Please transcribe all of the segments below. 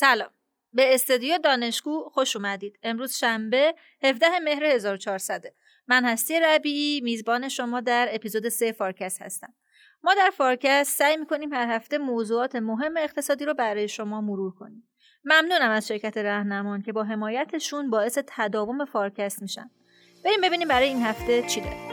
سلام. به استودیو دانشگو خوش اومدید. امروز شنبه 17 مهر 1400 من هستی ربیعی میزبان شما در اپیزود 3 فارکست هستم. ما در فارکست سعی می‌کنیم هر هفته موضوعات مهم اقتصادی رو برای شما مرور کنیم. ممنونم از شرکت رهنمان که با حمایتشون باعث تداوم فارکست میشن. بریم ببینیم برای این هفته چی داریم.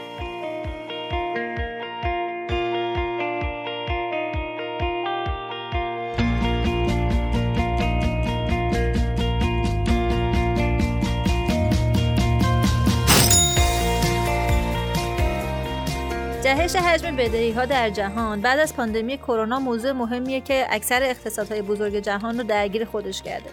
جهش حجم بدهی ها در جهان بعد از پاندمی کرونا موضوع مهمیه که اکثر اقتصادهای بزرگ جهان رو درگیر خودش کرده.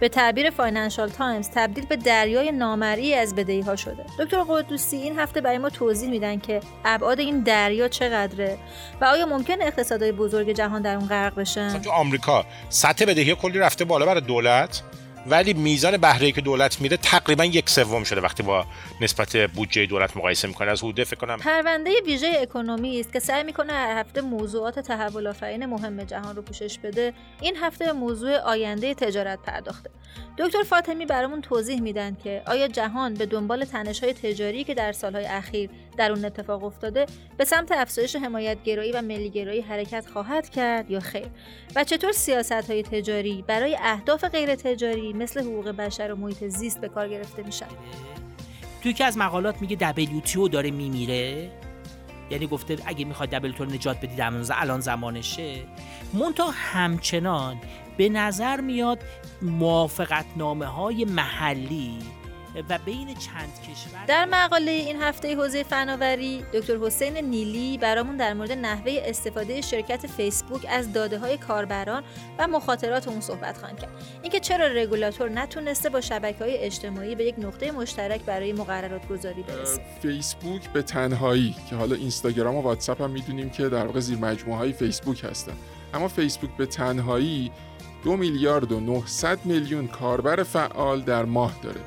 به تعبیر فاینانشال تایمز تبدیل به دریای نامرئی از بدهی ها شده. دکتر قدوسی این هفته برای ما توضیح میدن که ابعاد این دریا چقدره و آیا ممکنه اقتصادهای بزرگ جهان در اون غرق بشن؟ تو آمریکا سطح بدهی کلی رفته بالا برای دولت ولی میزان بهره که دولت میده تقریبا یک سوم شده وقتی با نسبت بودجه دولت مقایسه می‌کنه. از حدود فکر کنم پرونده ویژه اکونومی است که سعی می‌کنه هر هفته موضوعات تحول آفرین مهم جهان رو پوشش بده. این هفته موضوع آینده تجارت پرداخته. دکتر فاطمی برامون توضیح میدن که آیا جهان به دنبال تنش های تجاری که در سالهای اخیر در اون اتفاق افتاده به سمت افزایش حمایتگرایی و ملیگرایی حرکت خواهد کرد یا خیر؟ و چطور سیاست های تجاری برای اهداف غیر تجاری مثل حقوق بشر و محیط زیست به کار گرفته میشن؟ توی که از مقالات میگه WTO داره میمیره. یعنی گفته اگه می‌خواد دبلیو نجات بدید الان زمانشه. مونتا همچنان به نظر میاد موافقت نامه های محلی و بین چند کشور در مقاله این هفته حوزه فناوری دکتر حسین نیلی برامون در مورد نحوه استفاده شرکت فیسبوک از داده های کاربران و مخاطرات اون صحبت خواهند کرد. اینکه چرا رگولاتور نتونسته با شبکه های اجتماعی به یک نقطه مشترک برای مقررات گذاری برسه فیسبوک به تنهایی که حالا اینستاگرام و واتساپ هم می‌دونیم که در واقع زیر مجموعه های فیسبوک هستن. اما فیسبوک به تنهایی دو میلیارد و 900 میلیون کاربر فعال در ماه داره.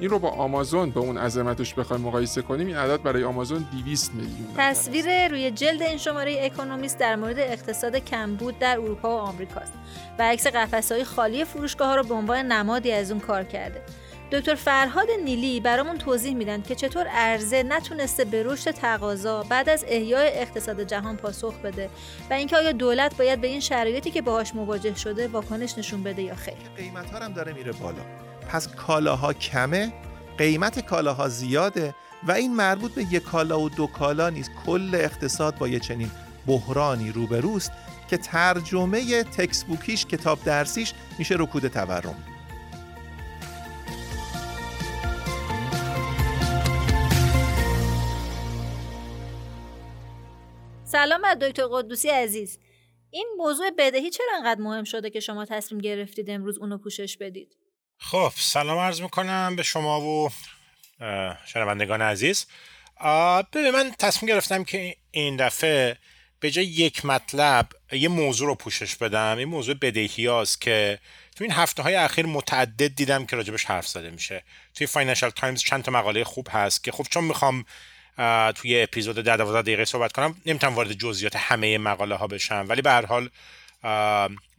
این رو با آمازون به اون عظمتش بخوایم مقایسه کنیم این عدد برای آمازون 200 میلیون تصویر روی جلد این شماره اکونومیست در مورد اقتصاد کمبود در اروپا و آمریکاست. و عکس قفسهای خالی فروشگاه ها رو به عنوان نمادی از اون کار کرده. دکتر فرهاد نیلی برامون توضیح میدن که چطور عرضه نتونسته به رشد تقاضا بعد از احیای اقتصاد جهان پاسخ بده و اینکه آیا دولت باید به این شرایطی که باهاش مواجه شده واکنش نشون بده یا خیر. قیمت ها هم داره میره بالا. پس کالاها کمه قیمت کالاها زیاده و این مربوط به یک کالا و دو کالا نیست. کل اقتصاد با یه چنین بحرانی روبروست که ترجمه تکسبوکیش کتاب درسیش میشه رکود تورم. سلام بر دکتر قدوسی عزیز. این موضوع بدهی چرا انقدر مهم شده که شما تصمیم گرفتید امروز اونو پوشش بدید؟ خب سلام عرض می‌کنم به شما و شنوندگان عزیز. ببین من تصمیم گرفتم که این دفعه به جای یک مطلب یه موضوع رو پوشش بدم. این موضوع بدهی هاست که تو این هفته های اخیر متعدد دیدم که راجبش حرف زده میشه. توی فاینانشال تایمز چند تا مقاله خوب هست که خب چون می‌خوام توی اپیزود در 12 دقیقه صحبت کنم. نمی‌تونم وارد جزئیات همه مقاله ها بشم ولی به هر حال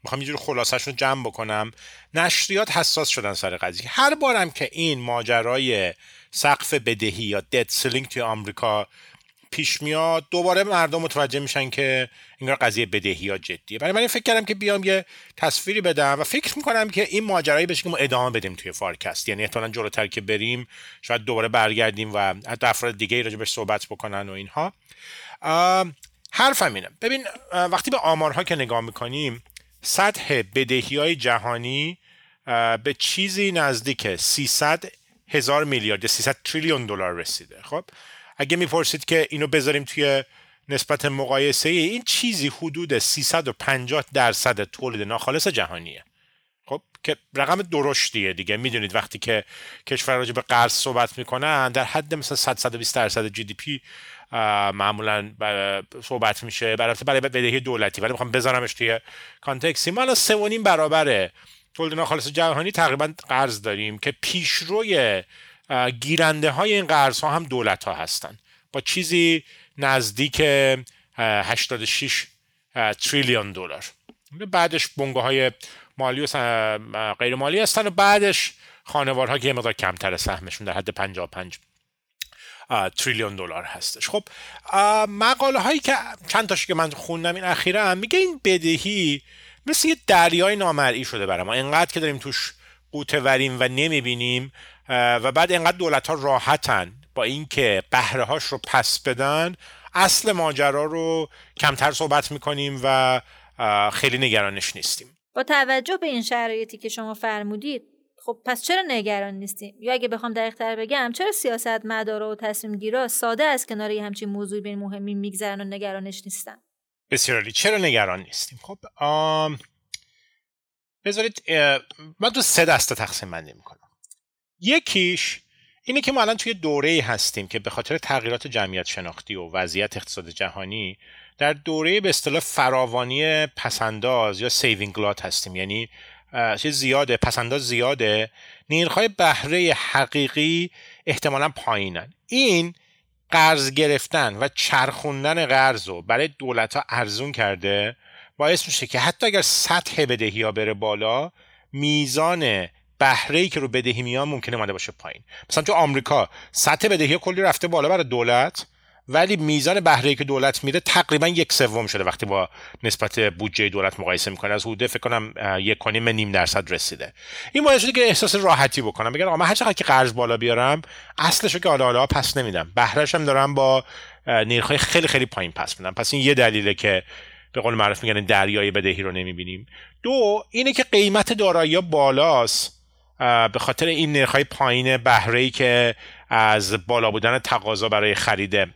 می‌خوام یه جور خلاصش رو جمع بکنم. نشریات حساس شدن سر قضیه. هر بارم که این ماجرای سقف بدهی یا debt ceiling توی آمریکا پیش میاد دوباره مردم متوجه میشن که این قضیه بدهی ها جدیه. برای من فکر کردم که بیام یه تصویری بدم و فکر می‌کنم که این ماجرایی بشه که ما ادامه بدیم توی فارکست. یعنی احتمالاً جلوتر که بریم شاید دوباره برگردیم و حتی افراد دیگه بهش صحبت بکنن و اینها. حرفم اینه. ببین وقتی به آمارها که نگاه می‌کنیم سطح بدهی های جهانی به چیزی نزدیک 300 هزار میلیارد یا 300 تریلیون دلار رسیده. خب؟ اگه می‌پرسید که اینو بذاریم توی نسبت مقایسه این چیزی حدود 350 درصد تولید ناخالص جهانیه. خب که رقم درشتیه دیگه. می‌دونید وقتی که کشور راجع به قرض صحبت می‌کنن در حد مثلا 100 120 درصد جی دی پی معمولا صحبت میشه. برای برای بدهی دولتی. ولی می‌خوام بذارمش توی کانتکسی ما الان سه برابر تولید ناخالص جهانی تقریبا قرض داریم که پیشروی گیرنده های این قرض ها هم دولت ها هستن. با چیزی نزدیک 86 تریلیون دلار. بعدش بنگاه های مالی و غیر مالی هستن و بعدش خانوارها که یه مقدار کمتر سهمشون در حد 55 تریلیون دلار هستش. خب مقاله هایی که چند تاشی که من خوندم این اخیرا میگه این بدهی مثل یه دریای نامرئی شده برای ما. اینقدر که داریم توش قوته وریم و نمی‌بینیم و بعد اینقدر دولت ها راحتن با اینکه بهره هاش رو پس بدن اصل ماجرا رو کمتر صحبت می‌کنیم و خیلی نگرانش نیستیم. با توجه به این شرایطی که شما فرمودید خب پس چرا نگران نیستیم؟ یا اگه بخوام دقیقتر بگم چرا سیاست مدارا و تصمیم گیرا ساده از کنار یه همچین موضوعی به مهمی میگذرن و نگرانش نیستن؟ بسیار چرا نگران نیستیم؟ خب بذارید من تو سه دسته تقسیم بندی می‌کنم. یکیش اینه که ما الان توی دوره‌ای هستیم که به خاطر تغییرات جمعیت شناختی و وضعیت اقتصاد جهانی در دوره به اصطلاح فراوانی پس‌انداز یا saving glut هستیم. یعنی چیز زیاده پس‌انداز زیاده نرخ‌های بهره حقیقی احتمالا پایینن. این قرض گرفتن و چرخوندن قرض رو برای دولت ها ارزون کرده باعث میشه که حتی اگر سطح بدهی ها بره بالا میزان بهره که رو بدهی میان ممکنه اومده باشه پایین. مثلا تو آمریکا سطح بدهی کلی رفته بالا برای دولت ولی میزان بهره که دولت میره تقریبا یک سوم شده وقتی با نسبت بودجه دولت مقایسه می‌کنه از حدود فکر کنم یک کنیم نیم درصد رسیده. این باعث شده که احساس راحتی بکنم. بگم آقا من هر چقدر که قرض بالا بیارم اصلشو که حالا حالا پس نمیدم. بهرهش هم دارم با نرخ‌های خیلی خیلی پایین پس میدم. پس این یه دلیله که به قول معروف میگن دریای بدهی رو نمی‌بینیم. دو اینه که قیمت دارایی بالاست. به خاطر این نرخ‌های پایین بهره ای که از بالا بودن تقاضا برای خرید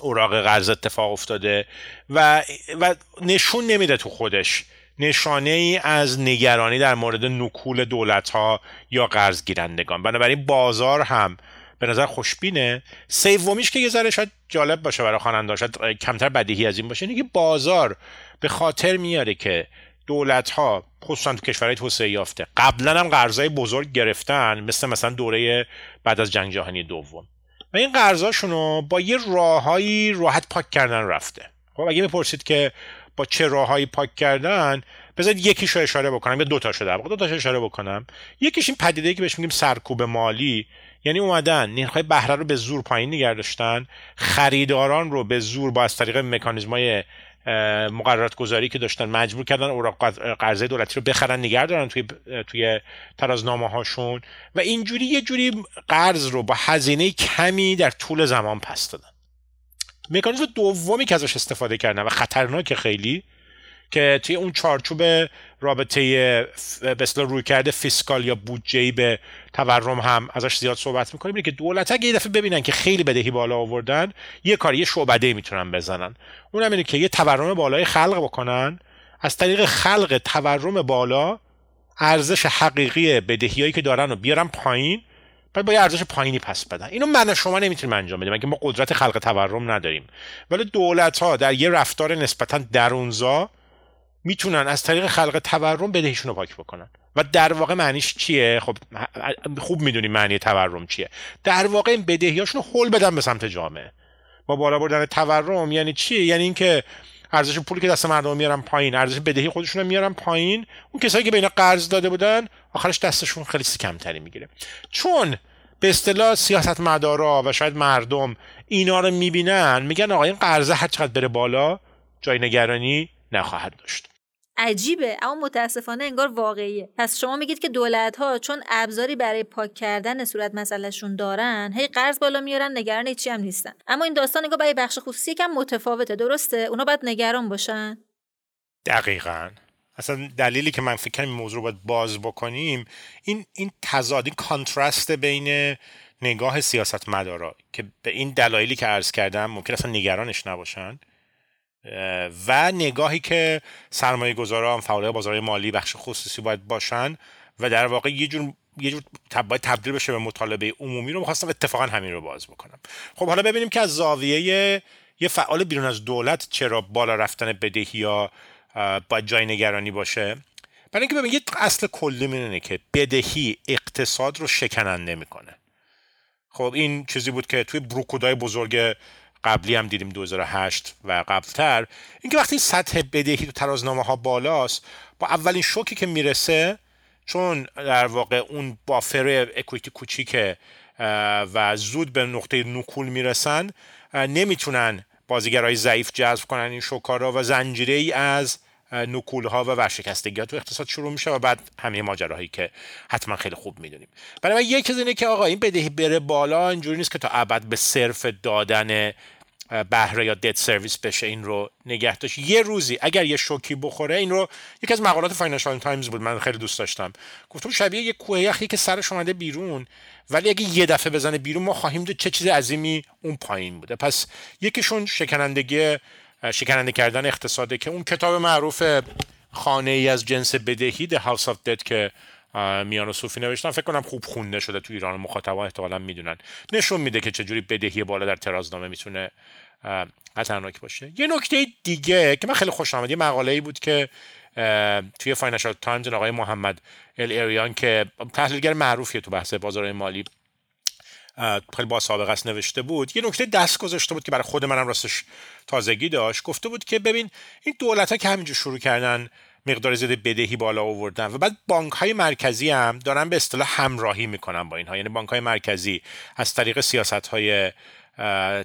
اوراق قرض اتفاق افتاده و, و نشون نمیده تو خودش نشانه ای از نگرانی در مورد نکول دولت ها یا قرض گیرندگان بنابراین بازار هم به نظر خوشبینه. سومیش که یه ذره شاید جالب باشه برای خواننده شاید کمتر بدیهی از این باشه اینه که بازار به خاطر میاره که دولت ها خصوصا تو کشورهای توسعه یافته قبلا هم قرضای بزرگ گرفتن مثل مثلا دوره بعد از جنگ جهانی دوم. و این قرضاشون رو با یه راههایی راحت پاک کردن رفته. خب اگه می‌پرسید که با چه راههایی پاک کردن بذارید یکیشو اشاره بکنم یا دو در واقع. دو تاشو اشاره بکنم. یکیش این پدیده که بهش میگیم سرکوب مالی. یعنی اومدن نرخ‌های بهره رو به زور پایین نگه داشتن خریداران رو به زور با از طریق مقررات گذاری که داشتن مجبور کردن اوراق قرضه دولتی رو بخرن نگه دارن توی توی ترازنامه هاشون و اینجوری یه جوری قرض رو با هزینه کمی در طول زمان پس دادن. مکانیزم دومی که ازش استفاده کردن و خطرناک خیلی که توی اون چارچوب راجع به رویکرد fiscal یا بودجه به تورم هم ازش زیاد صحبت می‌کنیم اینه که دولت اگه یه دفعه ببینن که خیلی بدهی بالا آوردن یه کاری یه شعبده می‌تونن بزنن. اونم اینه که یه تورم بالای خلق بکنن. از طریق خلق تورم بالا ارزش حقیقی بدهیایی که دارن رو بیارن پایین بعد با یه ارزش پایینی پس بدن. اینو من و شما نمی‌تونیم انجام بدیم اگه ما قدرت خلق تورم نداریم. ولی دولت ها در یه رفتار نسبتا درونزا می‌تونن از طریق خلق تورم بدهیشون رو پاک بکنن. و در واقع معنیش چیه؟ خب خوب می‌دونیم معنی تورم چیه. در واقع این بدهیاشون رو هول بدن به سمت جامعه. با بالا بردن تورم یعنی چیه یعنی اینکه ارزش پولی که دست مردم میارن پایین ارزش بدهی خودشون رو میارن پایین. اون کسایی که به اینا قرض داده بودن آخرش دستشون خیلی کمتری می‌گیره. چون به اصطلاح سیاست مدارا و شاید مردم اینا رو می‌بینن میگن آقا این قرضه هر چقدر بره بالا جای نگرانی نخواهد داشت. عجیبه اما متاسفانه انگار واقعیه. پس شما میگید که دولت ها چون ابزاری برای پاک کردن صورت مسئلهشون دارن هی قرض بالا میارن نگران هیچی هم نیستن. اما این داستان انگار برای بخش خصوصی کم متفاوته درسته؟ اونا باید نگران باشن؟ دقیقا. اصلا دلیلی که من فکر کنم این موضوع رو باید باز بکنیم این این تضاد این کانترست بین نگاه سیاست مدارا که به این دلایلی که عرض کردم ممکن اصلا نگرانش نباشن. و نگاهی که سرمایه گذاران فعالای بازار مالی بخش خصوصی باید باشن و در واقع یه جور یه جور باید تبدیل بشه به مطالبه عمومی رو. می‌خواستم اتفاقا همین رو باز بکنم. خب حالا ببینیم که از زاویه یه فعال بیرون از دولت چرا بالا رفتن بدهی یا باید جای نگرانی باشه. برای اینکه ببین یه اصل کلی اینه که بدهی اقتصاد رو شکننده می‌کنه. خب این چیزی بود که توی بروکودای بزرگ قبلی هم دیدیم 2008 و قبلتر. اینکه وقتی سطح بدهی تو ترازنامه ها بالاست با اولین شوکی که می‌رسه چون در واقع اون بافر اکویتی کوچیکه و زود به نقطه نکول می‌رسن نمی‌تونن بازیگرای ضعیف جذب کنن این شوکا رو و زنجیره ای از نکول ها و ورشکستگی ها تو اقتصاد شروع میشه و بعد همه ماجراهایی که حتما خیلی خوب می‌دونیم. برای من یک چیز اینه که آقا این بدهی بره بالا اینجوری نیست که تا ابد به صرف دادن بهره یا debt service بشه این رو نگه داشت. یه روزی اگر یه شوکی بخوره این رو یکی از مقالات فاینانشال تایمز بود من خیلی دوست داشتم. گفتم شبیه یه کوه یخی که سرش اومده بیرون ولی اگه یه دفعه بزنه بیرون ما خواهیم دید چه چیز عظیمی اون پایین بوده. پس یکیشون شکنندگی شکننده کردن اقتصاده که اون کتاب معروف خانه ای از جنس بدهی The House of Debt که میان و صوفی نوشتن فکر کنم خوب خونده شده تو ایران مخاطبا احتمالا می‌دونن. نشون میده که چجوری بدهی بالا در ترازنامه می‌تونه خطرناک باشه. یه نکته دیگه که من خیلی خوشم اومد یه مقاله ای بود که توی فاینانشال تایمز آقای محمد ال ایریان که تحلیلگر معروفیه تو بحث بازار مالی خیلی با سابقه است نوشته بود. یه نکته دست گذاشته بود که برای خود منم راستش تازگی داشت. گفته بود که ببین این دولت ها که همینجور شروع کردن مقدار زیاد بدهی بالا آوردن و بعد بانک های مرکزی هم دارن به اصطلاح همراهی می‌کنن با اینها. یعنی بانک های مرکزی از طریق سیاست های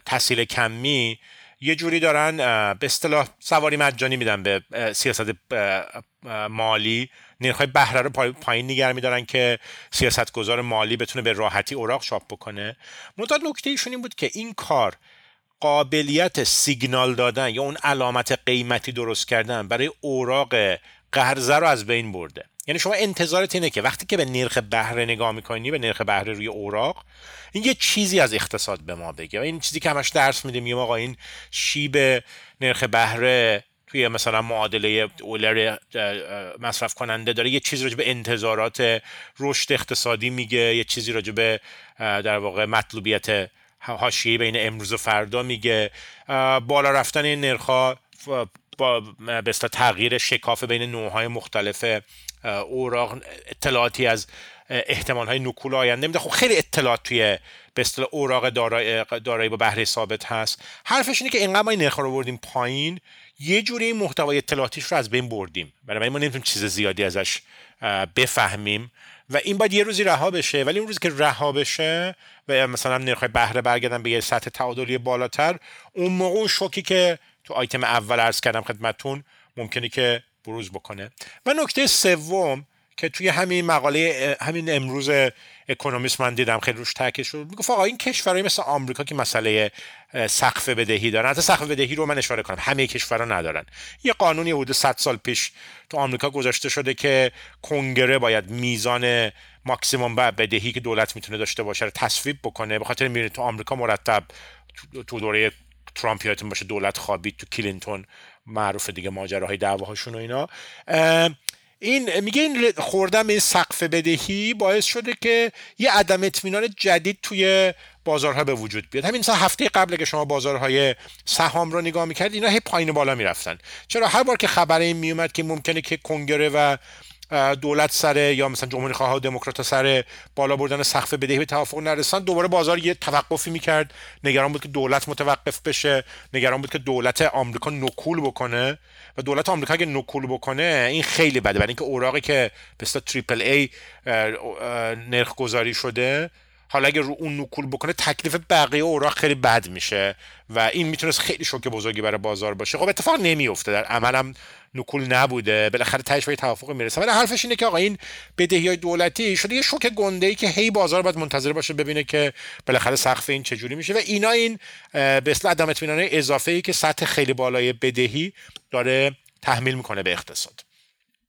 تحصیل کمی یه جوری دارن به اصطلاح سواری مجانی میدن به سیاست مالی. نرخ‌های بهره رو پایین نگه میدارن که سیاستگزار مالی بتونه به راحتی اوراق چاپ بکنه. منتها نکته ایشون این بود که این کار قابلیت سیگنال دادن یا اون علامت قیمتی درست کردن برای اوراق قرضه رو از بین برده. یعنی شما انتظارت اینه که وقتی که به نرخ بهره نگاه می‌کنی به نرخ بهره روی اوراق این یه چیزی از اقتصاد به ما بگه. و این چیزی که همش درس میدیم میگیم آقا این شیب نرخ بهره توی مثلا معادله اولر مصرف کننده داره یه چیزی راجع به انتظارات رشد اقتصادی میگه یه چیزی راجع به در واقع مطلوبیت حاشیه بین امروز و فردا میگه. بالا رفتن این نرخ با به تغییر شکاف بین نوعهای مختلف اوراق اطلاعاتی از احتمال های نکول آینده میده. خب خیلی اطلاعات توی به اصطلاح اوراق دارایی با بهره ثابت هست. حرفش اینه که اینقدر ما این نرخ رو بردیم پایین یه جوری محتوای اطلاعاتیش رو از بین بردیم. برای ما نمی‌تونیم چیز زیادی ازش بفهمیم. و این باید یه روزی رها بشه. ولی اون روزی که رها بشه و مثلا نرخ بهره برگردن به یه سطح تعادلی بالاتر اون موقع اون شوکی که تو آیتم اول عرض کردم خدمتتون ممکنه که بروز بکنه. و نکته سوم که توی همین مقاله همین امروز اکونومیست من دیدم خیلی روش تاکید شد می‌گفت آقا این کشورهای مثل آمریکا که مسئله سقف بدهی دارن حتی سقف بدهی رو من اشاره کنم همه کشورها ندارن. یه قانونی حدود 100 سال پیش تو آمریکا گذاشته شده که کنگره باید میزان ماکسیموم بدهی که دولت می‌تونه داشته باشه رو تصویب بکنه به خاطر میره تو آمریکا مرتب تو دوره ترامپ یادتون باشه دولت خوابید تو کلینتون معروف دیگه ماجراهای دعواهاشون و اینا. این میگه این خوردن این سقف بدهی باعث شده که یه عدم اطمینان جدید توی بازارها به وجود بیاد. همین مثلا هفته قبل که شما بازارهای سهام رو نگاه می‌کرد اینا هی پایین بالا می‌رفتن. چرا؟ هر بار که خبر این میومد که ممکنه که کنگره و دولت سر یا مثلا جمهوری خواه و دموکرات سر بالا بردن سقف بدهی به توافق نرسن دوباره بازار یه توقفی می‌کرد. نگران بود که دولت متوقف بشه. نگران بود که دولت آمریکا نکول بکنه. و دولت آمریکا اگه نکول بکنه این خیلی بده. برای اینکه اوراقی که به تریپل ای نرخ گذاری شده حالا اگه رو اون نکول بکنه تکلیف بقیه اوراق خیلی بد میشه و این می‌تونست خیلی شوک بزرگی برای بازار باشه. خب اتفاق نمیفته در عملم نکول نبوده. بالاخره تهش به توافق می‌رسه. ولی حرفش اینه که آقا این بدهی های دولتی شده یه شوک گنده ای که هی بازار باید منتظر باشه ببینه که بالاخره سقف این چجوری میشه. و اینا این به اصطلاح عدم اطمینان اضافه ای که سطح خیلی بالای بدهی داره تحمیل می‌کنه به اقتصاد.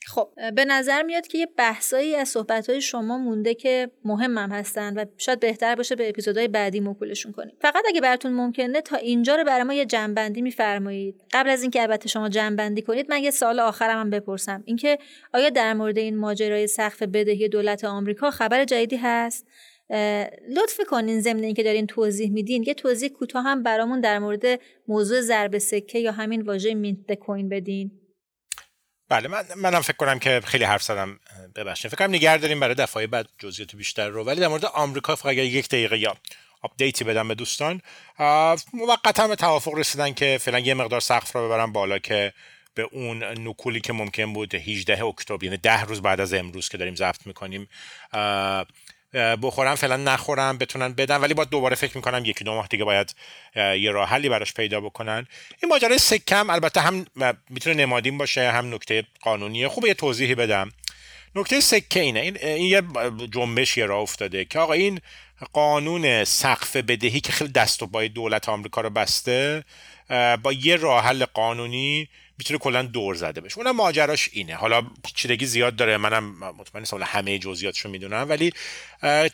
خب به نظر میاد که یه بحثایی از صحبتهای شما مونده که مهمم هستن و شاید بهتر باشه به اپیزودهای بعدی موکولشون کنیم. فقط اگه براتون ممکنه تا اینجا رو برای ما یه جنبندی میفرمایید. قبل از اینکه البته شما جنبندی کنید من یه سال آخرم هم بپرسم. اینکه آیا در مورد این ماجرای سقف بدهی دولت آمریکا خبر جدیدی هست؟ لطف کنین ضمن اینکه دارین توضیح میدین. یه توضیح کوتاه هم برامون در مورد موضوع ضرب سکه یا همین واژه mint coin بدین. بله من منم فکر کنم که خیلی حرف زدم ببخشید. فکر کنم نگه داریم برای دفعه بعد جزئیات بیشتر رو. ولی در مورد آمریکا فقط اگر یک دقیقه یه update ی بدم به دوستان موقتا به توافق رسیدن که فعلا یه مقدار سقف رو ببرن بالا که به اون نکولی که ممکن بود 18 اکتبر یعنی ده روز بعد از امروز که داریم ضبط می‌کنیم بخورم فعلا نخورم بتونن بدن ولی با دوباره فکر می‌کنم یکی دو ماه دیگه باید یه راه حلی براش پیدا بکنن. این ماجرای سکم البته هم می‌تونه نمادین باشه هم نکته قانونیه. خوبه یه توضیحی بدم. نکته سکه اینه. این, این یه جنبش یه راه افتاده که آقا این قانون سقف بدهی که خیلی دست و بای دولت آمریکا رو بسته با یه راه حل قانونی می‌تونه کلا دور زده بشه. اونم ماجراش اینه. حالا چیدگی زیاد داره منم مطمئن نیستم همه جزئیاتشو می‌دونم. ولی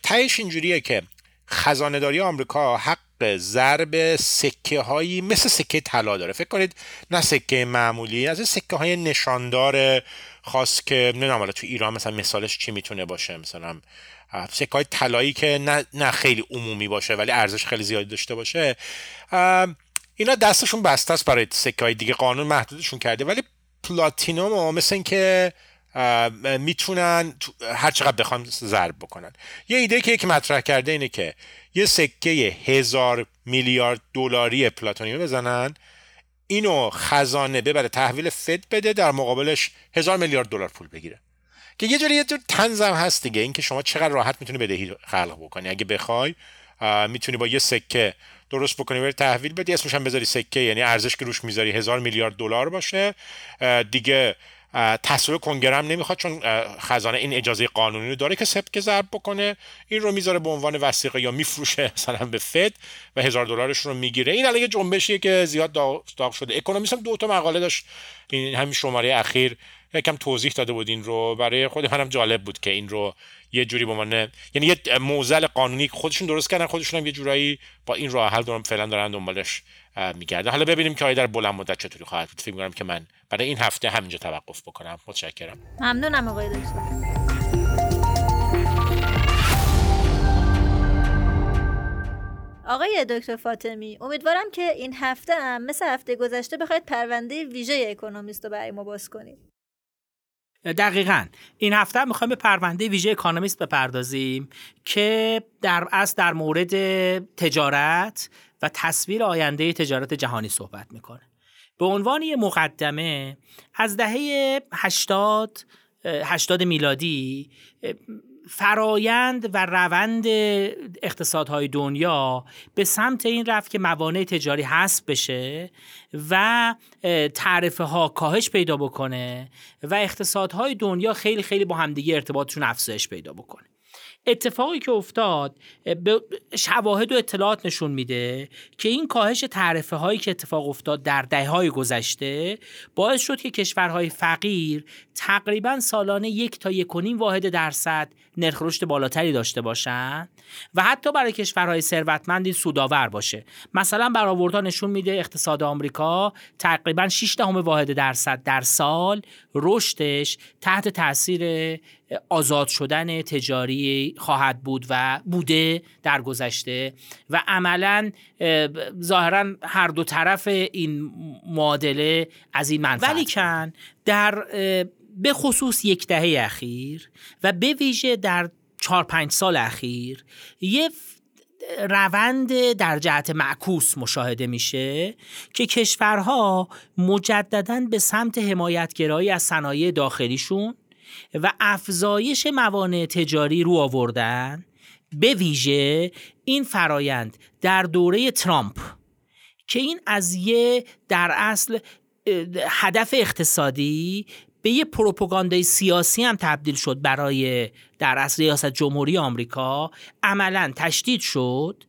تهش اینجوریه که خزانه داری آمریکا حق ضرب سکه هایی مثل سکه طلا داره. فکر کنید نه سکه معمولی از سکه های نشاندار خاص که نمی‌دونم تو ایران مثلا مثالش چی می‌تونه باشه. مثلا سکه های طلایی که نه, نه خیلی عمومی باشه ولی ارزش خیلی زیادی داشته باشه. اینا دستشون بسته است برای سکه های دیگه قانون محدودشون کرده ولی پلاتینوم مثل اینکه می‌تونن هر چقدر بخوان ضرب بکنن. یه ایده که یک مطرح کرده اینه که یه سکه هزار میلیارد دلاری پلاتونیوم بزنن اینو خزانه ببره تحویل فد بده در مقابلش هزار میلیارد دلار پول بگیره. که یه جوری یه جور تنظم هست دیگه اینکه شما چقدر راحت می‌تونی بدهی خلق بکنی. اگه بخوای می‌تونی با یه سکه درست بکنی بری تحویل بدی. اسمش هم بذاری سکه یعنی ارزش که روش می‌ذاری هزار میلیارد دلار باشه. دیگه تصویب کنگره هم نمی‌خواد چون خزانه این اجازه قانونی رو داره که سبک ضرب بکنه. این رو می‌ذاره به عنوان وسیقه یا میفروشه مثلا به فد و هزار دلارش رو می‌گیره. این علیه جنبشیه که زیاد داغ شده. اکونومیست هم دو تا مقاله داشت. این همین شماره اخیر یکم توضیح داده بود این رو. برای خود منم جالب بود که این رو یه جوری به یعنی یه موزل قانونی خودشون درست کردن خودشون هم یه جورایی با این راه حل دارن فعلا دارن دنبالش میگردن. حالا ببینیم که آیا در بلند مدت چطوری خواهد بود. فکر که من برای این هفته همینجا توقف بکنم. متشکرم. ممنونم آقای دکتر. آقای دکتر فاطمی امیدوارم که این هفته هم مثل هفته گذشته بخواید پرونده ویژه اکونومیست رو برای ما باز کنید. دقیقا. این هفته می‌خوایم به پرونده ویژه اکانومیست بپردازیم که در اصل در مورد تجارت و تصویر آینده تجارت جهانی صحبت می‌کنه. به عنوان یه مقدمه از دهه 80 80 میلادی فرایند و روند اقتصادهای دنیا به سمت این رفت که موانع تجاری حذف بشه و تعرفه ها کاهش پیدا بکنه و اقتصادهای دنیا خیلی خیلی با همدیگه ارتباطشون افزایش پیدا بکنه. اتفاقی که افتاد به شواهد و اطلاعات نشون میده که این کاهش تعرفه هایی که اتفاق افتاد در دهه های گذشته باعث شد که کشورهای فقیر تقریبا سالانه یک تا یک واحد درصد نرخ رشد بالاتری داشته باشند و حتی برای کشورهای ثروتمند سودآور باشه. مثلا برآوردها نشون میده اقتصاد آمریکا تقریبا 6 دهم واحد درصد در سال رشدش تحت تاثیر آزاد شدن تجاری خواهد بود و بوده در گذشته. و عملا ظاهرا هر دو طرف این معادله از این منفعت. ولی کن در به خصوص یک دهه اخیر و به ویژه در چهار پنج سال اخیر یه روند در جهت معکوس مشاهده میشه که کشورها مجددا به سمت حمایتگرایی از صنایع داخلیشون و افزایش موانع تجاری رو آوردن به ویژه این فرایند در دوره ترامپ که این از یه در اصل هدف اقتصادی به یه پروپاگاندای سیاسی هم تبدیل شد برای در اصل ریاست جمهوری آمریکا. عملا تشدید شد.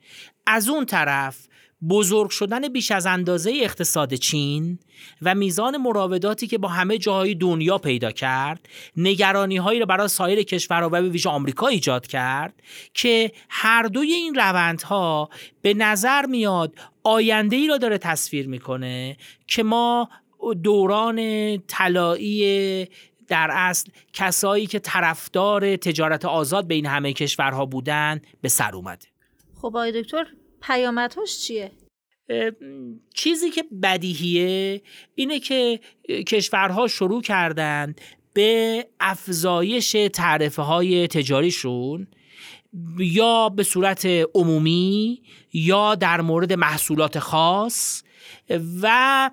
از اون طرف بزرگ شدن بیش از اندازه اقتصاد چین و میزان مراوداتی که با همه جاهای دنیا پیدا کرد نگرانی هایی را برای سایر کشورها و به ویژه آمریکا ایجاد کرد که هر دوی این روندها به نظر میاد آینده ای را داره تصویر می‌کنه که ما دوران طلایی در اصل کسایی که طرفدار تجارت آزاد بین همه کشورها بودن به سر اومده خب آقای دکتر پیامدهاش چیه؟ چیزی که بدیهیه اینه که کشورها شروع کردند به افزایش تعرفه های تجاریشون یا به صورت عمومی یا در مورد محصولات خاص و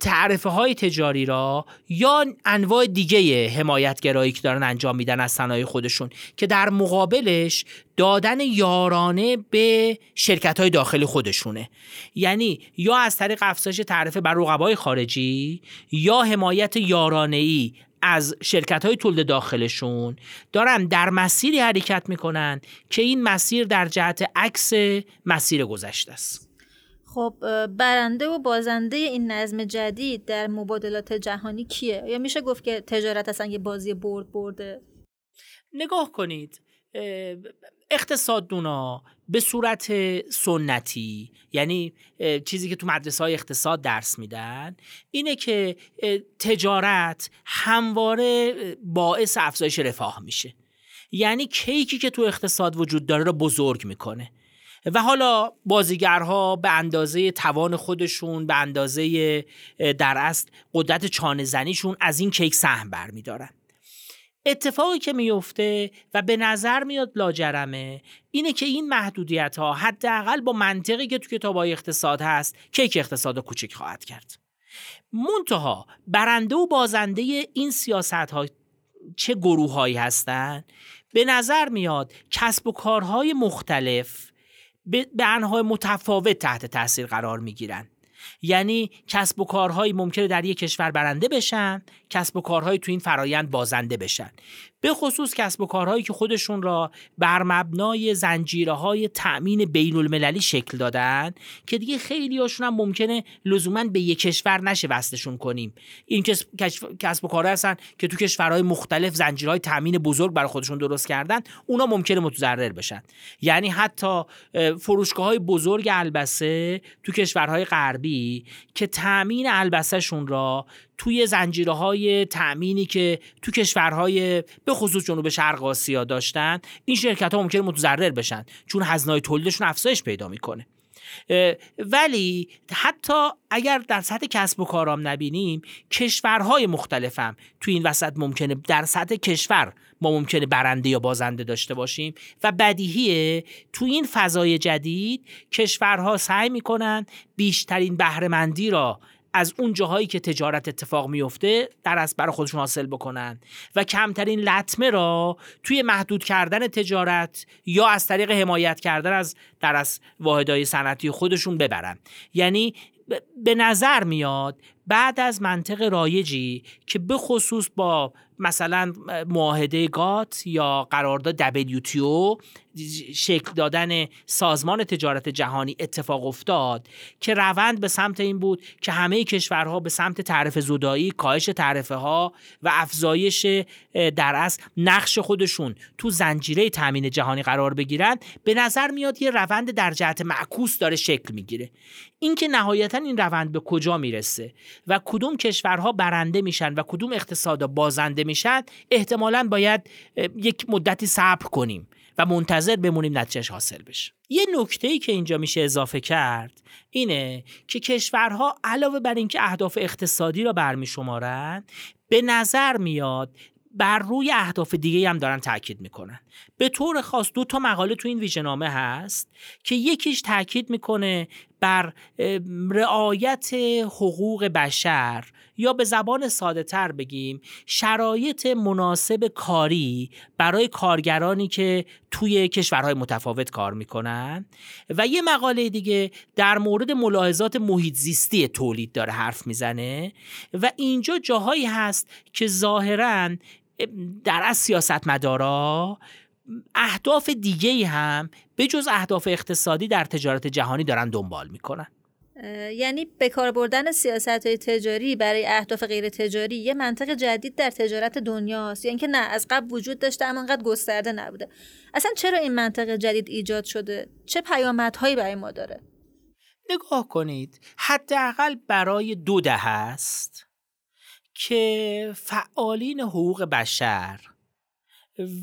تعرفه های تجاری را یا انواع دیگه حمایتگرایی که دارن انجام میدن از صنایع خودشون که در مقابلش دادن یارانه به شرکت های داخل خودشونه. یعنی یا از طریق افزایش تعرفه بر رقبای خارجی یا حمایت یارانه ای از شرکت های تولید داخلشون دارن در مسیری حرکت می‌کنن که این مسیر در جهت عکس مسیر گذشته است. خب برنده و بازنده این نظم جدید در مبادلات جهانی کیه؟ یا میشه گفت که تجارت اصلا یه بازی برد برده؟ نگاه کنید اقتصاددونا به صورت سنتی یعنی چیزی که تو مدرسه های اقتصاد درس میدن اینه که تجارت همواره باعث افزایش رفاه میشه یعنی کیکی که تو اقتصاد وجود داره رو بزرگ می‌کنه و حالا بازیگرها به اندازه توان خودشون به اندازه در اصل قدرت چانه زنیشون از این کیک سهم برمیدارن اتفاقی که میفته و به نظر میاد لاجرمه اینه که این محدودیت ها حداقل با منطقی که تو کتاب های اقتصاد هست کیک اقتصاد کوچک خواهد کرد. منتها برنده و بازنده این سیاست ها چه گروه هایی هستند به نظر میاد کسب و کارهای مختلف به انهای متفاوت تحت تاثیر قرار می گیرن. یعنی کسب و کارهایی ممکنه در یک کشور برنده بشن کسب و کارهایی تو این فرایند بازنده بشن به خصوص کسب و کارهایی که خودشون را بر مبنای زنجیره های تأمین بین المللی شکل دادن که دیگه خیلی هاشون هم ممکنه لزوما به یک کشور نشه وصلشون کنیم. این کسب و کارها هستن که تو کشورهای مختلف زنجیرهای تأمین بزرگ برای خودشون درست کردن اونا ممکنه متضرر بشن. یعنی حتی فروشگاه های بزرگ البسه تو کشورهای غربی که تأمین البسهشون را توی زنجیره های تأمینی که تو کشورهای به خصوص جنوب شرق آسیا داشتن این شرکت ها ممکنه متضرر بشن چون هزینه تولیدشون افزایش پیدا می‌کنه. ولی حتی اگر در سطح کسب و کارام نبینیم کشورهای مختلفم تو این وسط ممکنه در سطح کشور ما ممکنه برنده یا بازنده داشته باشیم و بدیهیه تو این فضای جدید کشورها سعی می‌کنن بیشترین بهرهمندی را از اون جاهایی که تجارت اتفاق میفته در از برای خودشون حاصل بکنن. و کمترین لطمه را توی محدود کردن تجارت یا از طریق حمایت کردن از در از واحدهای صنعتی خودشون ببرن. یعنی به نظر میاد بعد از منطق رایجی که به خصوص با مثلا معاهده گات یا قرارداد WTO شکل دادن سازمان تجارت جهانی اتفاق افتاد که روند به سمت این بود که همه کشورها به سمت تعرفه زدایی کاهش تعرفه ها و افزایش در اصل نقش خودشون تو زنجیره تامین جهانی قرار بگیرن به نظر میاد یه روند در جهت معکوس داره شکل می‌گیره. اینکه نهایتا این روند به کجا می‌رسه؟ و کدوم کشورها برنده میشن و کدوم اقتصاد بازنده میشن احتمالا باید یک مدتی صبر کنیم و منتظر بمونیم نتیجهش حاصل بشه. یه نکته ای که اینجا میشه اضافه کرد اینه که کشورها علاوه بر اینکه اهداف اقتصادی را برمیشمارن به نظر میاد بر روی اهداف دیگه هم دارن تاکید می‌کنن. به طور خاص دو تا مقاله تو این ویژهنامه هست که یکیش تاکید می‌کنه بر رعایت حقوق بشر یا به زبان ساده تر بگیم شرایط مناسب کاری برای کارگرانی که توی کشورهای متفاوت کار می‌کنن. و یه مقاله دیگه در مورد ملاحظات محیط زیستی تولید داره حرف می‌زنه. و اینجا جاهایی هست که ظاهرا در از سیاستمدارا اهداف دیگه هم به جز اهداف اقتصادی در تجارت جهانی دارن دنبال می‌کنن. یعنی به کار بردن سیاست های تجاری برای اهداف غیر تجاری یه منطق جدید در تجارت دنیاست. یا اینکه نه از قبل وجود داشته اما انقدر گسترده نبوده. اصلا چرا این منطق جدید ایجاد شده؟ چه پیامدهایی برای ما داره؟ نگاه کنید حداقل برای دو ده است که فعالین حقوق بشر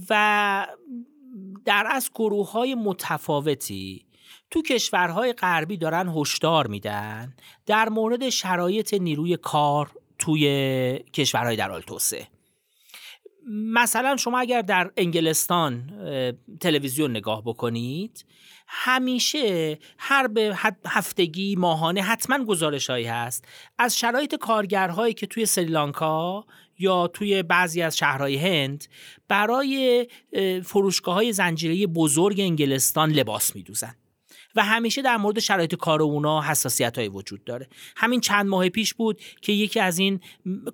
و در از گروه های متفاوتی تو کشورهای غربی دارن هشدار میدن در مورد شرایط نیروی کار توی کشورهای در حال توسعه. مثلا شما اگر در انگلستان تلویزیون نگاه بکنید همیشه هر به هفتگی ماهانه حتما گزارش هایی هست از شرایط کارگرهایی که توی سریلانکا یا توی بعضی از شهرهای هند برای فروشگاه های زنجیره بزرگ انگلستان لباس میدوزن. و همیشه در مورد شرایط کار اونا حساسیت های وجود داره. همین چند ماه پیش بود که یکی از این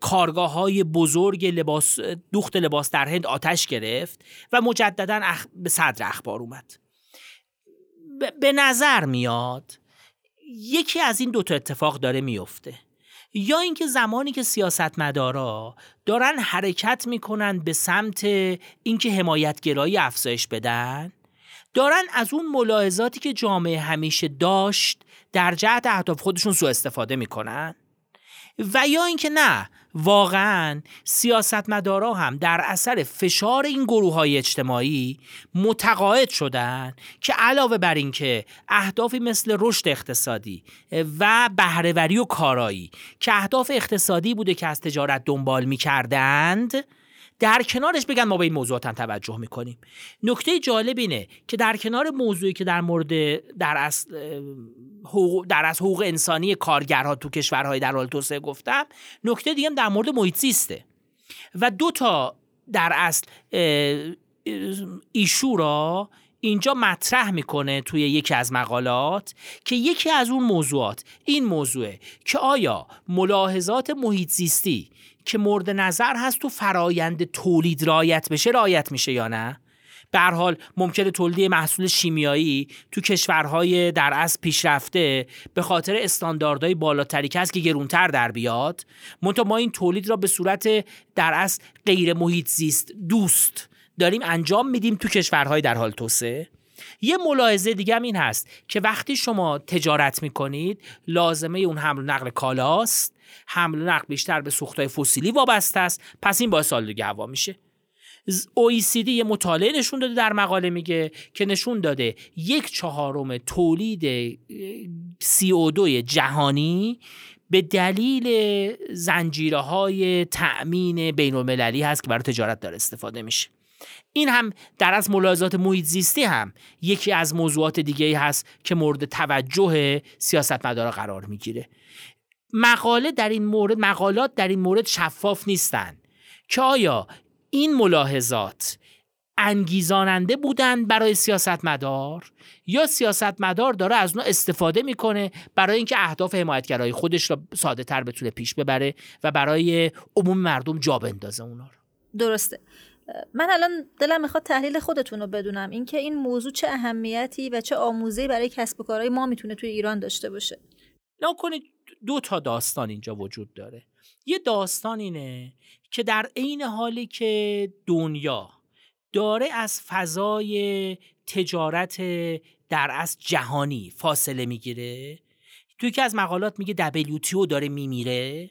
کارگاه های بزرگ لباس دوخت لباس در هند آتش گرفت و مجددا اخ... به صدر اخبار اومد. به نظر میاد یکی از این دوتا اتفاق داره میفته یا اینکه زمانی که سیاستمدارا دارن حرکت می‌کنن به سمت اینکه حمایتگرایی افزایش بدن دارن از اون ملاحظاتی که جامعه همیشه داشت در جهت اهداف خودشون سوء استفاده می‌کنن. و یا اینکه نه واقعا سیاستمدارا هم در اثر فشار این گروه های اجتماعی متقاعد شدن که علاوه بر اینکه اهدافی مثل رشد اقتصادی و بهرهوری و کارایی که اهداف اقتصادی بوده که از تجارت دنبال می‌کردند در کنارش بگن ما به این موضوعات هم توجه می‌کنیم. نکته جالب اینه که در کنار موضوعی که در مورد در اصل حقوق در از حقوق انسانی کارگرها تو کشورهای در حال توسعه گفتم نکته دیگه در مورد محیط زیسته. و دو تا در اصل ایشو را اینجا مطرح می‌کنه توی یکی از مقالات که یکی از اون موضوعات این موضوعه که آیا ملاحظات محیط زیستی که مورد نظر هست تو فرایند تولید رایت بشه رایت میشه یا نه؟ به حال ممکنه تولید محصول شیمیایی تو کشورهای در از پیشرفته به خاطر استانداردهای بالاتری که هست که گرونتر در بیاد منتها ما این تولید را به صورت در از غیر محیط زیست دوست داریم انجام میدیم تو کشورهای در حال توسعه. یه ملاحظه دیگه هم این هست که وقتی شما تجارت می‌کنید لازمه اون حمل و نقل کالاست. حمل نقل بیشتر به سوختهای فسیلی وابسته است. پس این باعث آلودگی هوا میشه. OECD یه مطالعه نشون داده در مقاله میگه که نشون داده یک چهارم تولید CO2 جهانی به دلیل زنجیره های تأمین بین المللی هست که برای تجارت داره استفاده میشه. این هم در از ملاحظات محیط زیستی هم یکی از موضوعات دیگه هست که مورد توجه سیاستمدارا قرار می‌گیره. مقاله در این مورد مقالات در این مورد شفاف نیستن. که آیا این ملاحظات انگیزاننده بودند برای سیاستمدار؟ یا سیاستمدار داره از اونها استفاده می‌کنه برای اینکه اهداف حمایتگرای خودش را ساده تر بتونه پیش ببره و برای عموم مردم جا بندازه اونا رو؟ درسته. من الان دلم می‌خواد تحلیل خودتون رو بدونم. اینکه این موضوع چه اهمیتی و چه آموزه‌ای برای کسب و کارهای ما می‌تونه توی ایران داشته باشه. کنید دو تا داستان اینجا وجود داره. یه داستان اینه که در عین حالی که دنیا داره از فضای تجارت در از جهانی فاصله می‌گیره توی که از مقالات میگه WTO داره میمیره.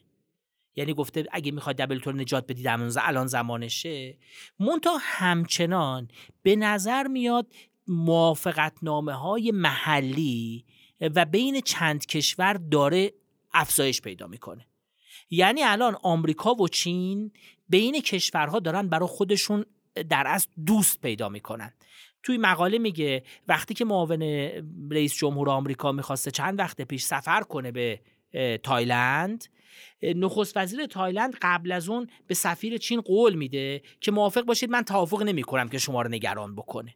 یعنی گفته اگه می‌خواد دبل نجات بدید الان زمانشه. مونتا همچنان به نظر میاد موافقت نامه های محلی و بین چند کشور داره افزایش پیدا می‌کنه. یعنی الان آمریکا و چین بین کشورها دارن برای خودشون در از دوست پیدا می‌کنن. توی مقاله میگه وقتی که معاون رئیس جمهور آمریکا می‌خواسته چند وقت پیش سفر کنه به تایلند نخست وزیر تایلند قبل از اون به سفیر چین قول میده که موافق باشید من توافق نمی کنم که شما رو نگران بکنه.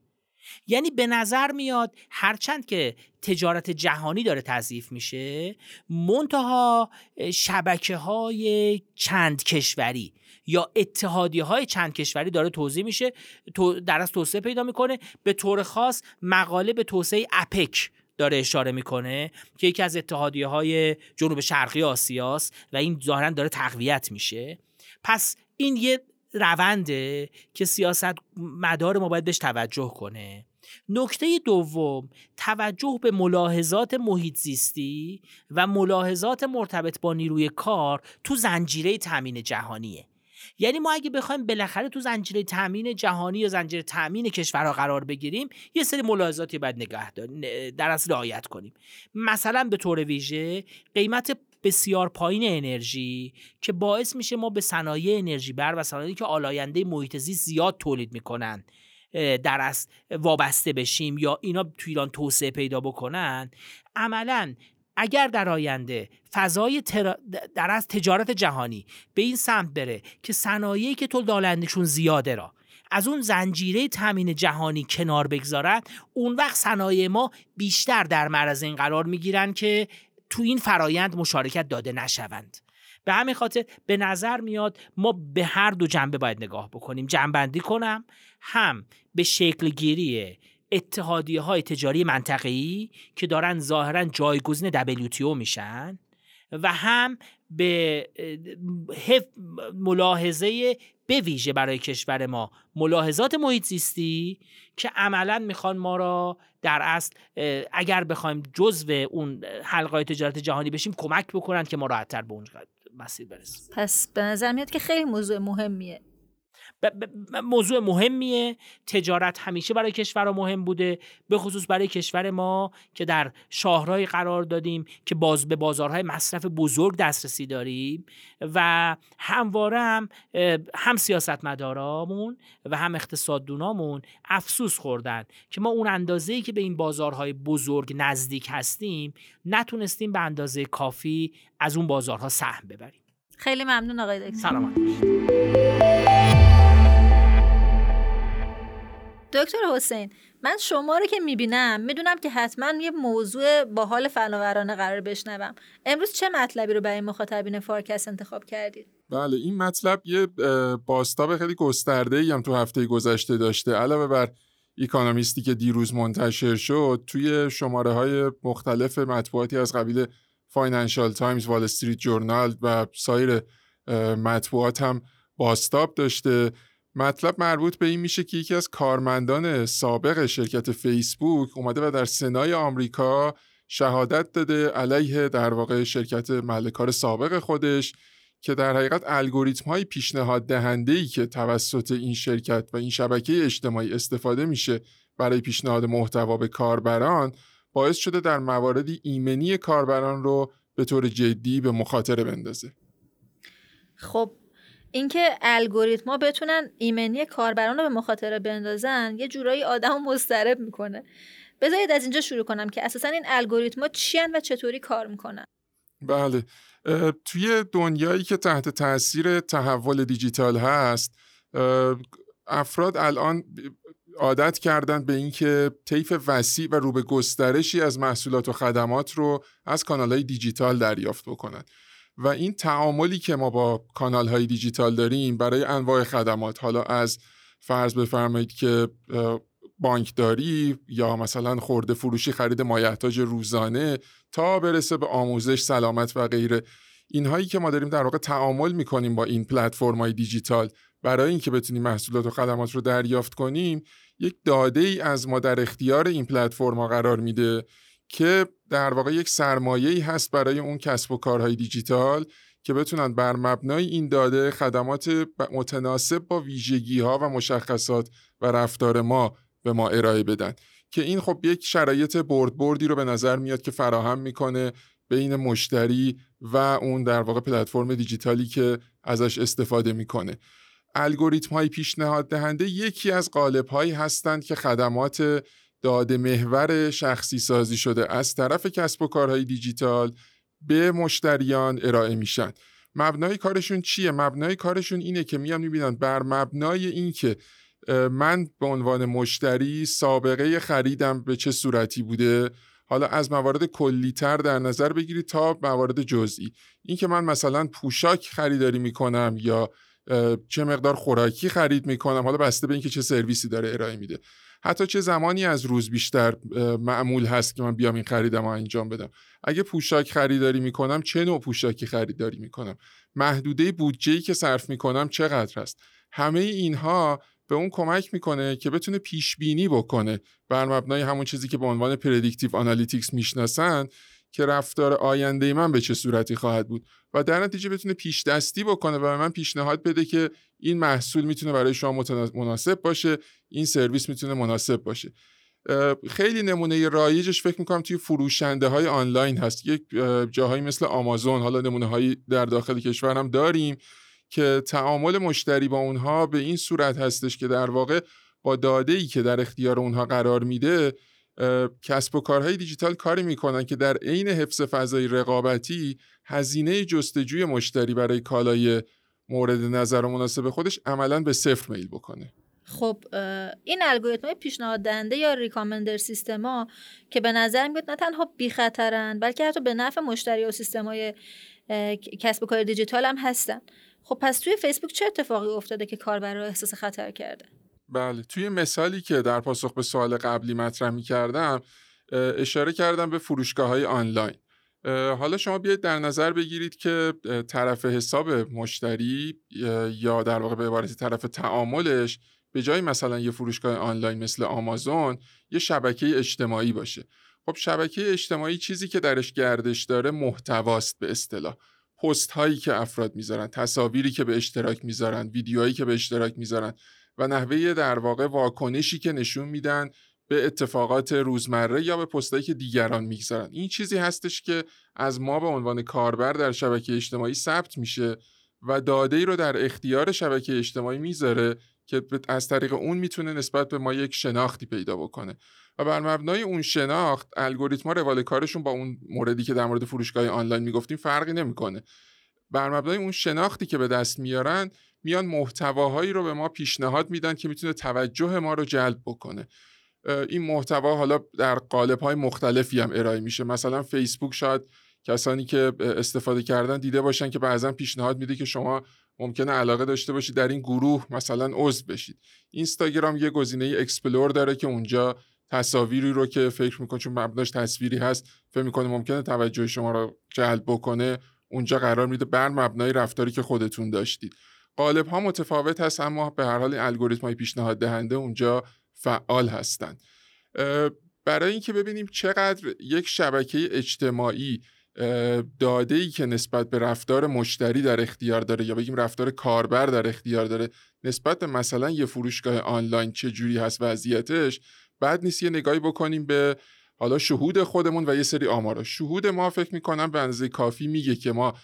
یعنی به نظر میاد هرچند که تجارت جهانی داره تضعیف میشه منتها شبکه های چند کشوری یا اتحادی های چند کشوری داره توضیح میشه در از توسعه پیدا می‌کنه. به طور خاص مقاله به توسعه اپک داره اشاره می‌کنه که یکی از اتحادیه های جنوب شرقی آسیاست و این ظاهرا داره تقویت میشه. پس این یه رونده که سیاست مدار ما باید بهش توجه کنه. نکته دوم توجه به ملاحظات محیط زیستی و ملاحظات مرتبط با نیروی کار تو زنجیره تامین جهانیه. یعنی ما اگه بخوایم بالاخره تو زنجیره تامین جهانی یا زنجیره تامین کشورها قرار بگیریم یه سری ملاحظاتی باید نگه در اصل رعایت کنیم. مثلا به طور ویژه قیمت بسیار پایین انرژی که باعث میشه ما به صنایع انرژی بر و صنایعی که آلاینده محیط زیست زیاد تولید می‌کنن در از وابسته بشیم یا اینا تو ایران توسعه پیدا بکنن عملا اگر در آینده فضای در از تجارت جهانی به این سمت بره که صنایعی که تولید دالندشون زیاده را از اون زنجیره تامین جهانی کنار بگذارن اون وقت صنایع ما بیشتر در معرض این قرار می‌گیرن که تو این فرایند مشارکت داده نشوند. به همین خاطر به نظر میاد ما به هر دو جنبه باید نگاه بکنیم. جنبندی کنم هم به شکل گیری اتحادیه های تجاری منطقه‌ای که دارن ظاهرا جایگزین WTO میشن و هم به ملاحظه به ویژه برای کشور ما ملاحظات محیط زیستی که عملا می‌خوان ما را در اصل اگر بخوایم جزو اون حلقه تجارت جهانی بشیم کمک بکنن که ما راحتتر به اون مسیر برسیم. پس به نظر میاد که خیلی موضوع مهمیه. موضوع مهمیه. تجارت همیشه برای کشور مهم بوده به خصوص برای کشور ما که در شاهرهای قرار دادیم که باز به بازارهای مصرف بزرگ دسترسی داریم و همواره هم هم سیاستمدارامون و هم اقتصاددونامون افسوس خوردن که ما اون اندازه‌ای که به این بازارهای بزرگ نزدیک هستیم نتونستیم به اندازه کافی از اون بازارها سهم ببریم. خیلی ممنون آقای دکتر. سلامت دکتر حسین من شما رو که می‌بینم می‌دونم که حتما یه موضوع با حال فناورانه قرار بشنوم. امروز چه مطلبی رو برای مخاطبین فارکست انتخاب کردید؟ بله این مطلب یه باستاب خیلی گسترده ای هم تو هفته گذشته داشته. علاوه بر ایکانومیستی که دیروز منتشر شد توی شماره های مختلف مطبوعاتی از قبیل فاینانشال تایمز وال استریت جورنال و سایر مطبوعات هم بازتاب داشته. مطلب مربوط به این میشه که یکی از کارمندان سابق شرکت فیسبوک اومده و در سنای آمریکا شهادت داده علیه در واقع شرکت محل کار سابق خودش که در حقیقت الگوریتم های پیشنهاد دهنده ای که توسط این شرکت و این شبکه اجتماعی استفاده میشه برای پیشنهاد محتوا به کاربران باعث شده در مواردی ایمنی کاربران رو به طور جدی به مخاطره بندازه. خب اینکه الگوریتما بتونن ایمنی کاربران رو به مخاطره بندازن یه جورایی آدم مسترب می‌کنه. بذارید از اینجا شروع کنم که اساسا این الگوریتما چی و چطوری کار می‌کنن. بله. توی دنیایی که تحت تاثیر تحول دیجیتال هست افراد الان عادت کردن به اینکه طیف وسیع و رو به گسترشی از محصولات و خدمات رو از کانال های دیجیتال دریافت بکنن. و این تعاملی که ما با کانال های دیجیتال داریم برای انواع خدمات حالا از فرض بفرمایید که بانکداری یا مثلا خورده فروشی خرید مایحتاج روزانه تا برسه به آموزش سلامت و غیره. اینهایی که ما داریم در واقع تعامل می‌کنیم با این پلتفرم های دیجیتال برای اینکه بتونیم محصولات و خدمات رو دریافت کنیم یک داده ای از ما در اختیار این پلتفرم قرار میده که در واقع یک سرمایه هست برای اون کسب و کارهای دیجیتال که بتونن بر مبنای این داده خدمات متناسب با ویژگی ها و مشخصات و رفتار ما به ما ارائه بدن. که این خب یک شرایط برد بردی رو به نظر میاد که فراهم می‌کنه بین مشتری و اون در واقع پلتفرم دیجیتالی که ازش استفاده می‌کنه. الگوریتم های پیشنهاد دهنده یکی از قالب هایی هستند که خدمات داده محور شخصی سازی شده از طرف کسب و کارهای دیجیتال به مشتریان ارائه میشن. مبنای کارشون چیه؟ مبنای کارشون اینه که میان می‌بینن بر مبنای اینکه من به عنوان مشتری سابقه خریدم به چه صورتی بوده؟ حالا از موارد کلیتر در نظر بگیرید تا موارد جزئی. اینکه من مثلا پوشاک خریداری می‌کنم یا چه مقدار خوراکی خرید می‌کنم حالا بسته به اینکه چه سرویسی داره ارائه میده. حتی چه زمانی از روز بیشتر معمول هست که من بیام این خریدم و انجام بدم. اگه پوشاک خریداری می‌کنم چه نوع پوشاکی خریداری می‌کنم؟ محدوده بودجه‌ای که صرف می‌کنم چقدر هست همه اینها به اون کمک می‌کنه که بتونه پیش بینی بکنه. بر مبنای همون چیزی که به عنوان predictive analytics می‌شناسن که رفتار آینده من به چه صورتی خواهد بود؟ و در نتیجه بتونه پیش دستی بکنه و به من پیشنهاد بده که این محصول می‌تونه برای شما مناسب باشه این سرویس می‌تونه مناسب باشه. خیلی نمونه رایجش فکر می‌کنم توی فروشنده های آنلاین هست. یک جاهایی مثل آمازون حالا نمونه هایی در داخل کشور هم داریم که تعامل مشتری با اونها به این صورت هستش که در واقع با داده ای که در اختیار اونها قرار میده کسب و کارهای دیجیتال کاری می‌کنن که در عین حفظ فضای رقابتی هزینه جستجوی مشتری برای کالای مورد نظر و مناسب خودش عملا به صفر میل بکنه. خب این الگوریتم پیشنهاد دهنده یا ریکامندر سیستما که به نظر میاد نه تنها بی خطرن بلکه حتی به نفع مشتری و سیستمای کسب و کار دیجیتال هم هستن. خب پس توی فیسبوک چه اتفاقی افتاده که کاربر رو احساس خطر کرده؟ بله توی مثالی که در پاسخ به سوال قبلی مطرح می کردم اشاره کردم به فروشگاه های آنلاین. حالا شما بیاید در نظر بگیرید که طرف حساب مشتری یا در واقع به عبارت طرف تعاملش به جای مثلا یه فروشگاه آنلاین مثل آمازون یه شبکه اجتماعی باشه. خب شبکه اجتماعی چیزی که درش گردش داره محتواست به اصطلاح. پست هایی که افراد می‌ذارن تصاویری که به اشتراک می‌ذارن ویدیوهایی که به اشتراک می‌ذارن و نحوه در واقع واکنشی که نشون میدن به اتفاقات روزمره یا به پستایی که دیگران می‌گذارن. این چیزی هستش که از ما به عنوان کاربر در شبکه اجتماعی ثبت میشه و داده ای رو در اختیار شبکه اجتماعی می‌ذاره که از طریق اون می‌تونه نسبت به ما یک شناختی پیدا بکنه. و بر مبنای اون شناخت الگوریتما روال کارشون با اون موردی که در مورد فروشگاه آنلاین می‌گفتیم فرقی نمی‌کنه. بر مبنای اون شناختی که به دست میارن میان محتواهایی رو به ما پیشنهاد میدن که می‌تونه توجه ما رو جلب بکنه. این محتوا حالا در قالب های مختلفی هم ارائه میشه. مثلا فیسبوک شاید کسانی که استفاده کردن دیده باشن که بعضا پیشنهاد میده که شما ممکنه علاقه داشته باشید در این گروه مثلا عضو بشید. اینستاگرام یه گزینه explore داره که اونجا تصاویری رو که فکر می‌کنه چون مبناش تصویری هست فکر می‌کنه ممکنه توجه شما رو جلب بکنه اونجا قرار میده بر مبنای رفتاری که خودتون داشتید. قالب ها متفاوت هست اما به هر حال الگوریتم های پیشنهاد دهنده اونجا فعال هستند. برای اینکه ببینیم چقدر یک شبکه اجتماعی داده ای که نسبت به رفتار مشتری در اختیار داره یا بگیم رفتار کاربر در اختیار داره نسبت به مثلا یه فروشگاه آنلاین چه جوری هست وضعیتش بعد نیست یه نگاهی بکنیم به حالا شهود خودمون و یه سری آمارا. شهود ما فکر می‌کنم به اندازه کافی میگه که ما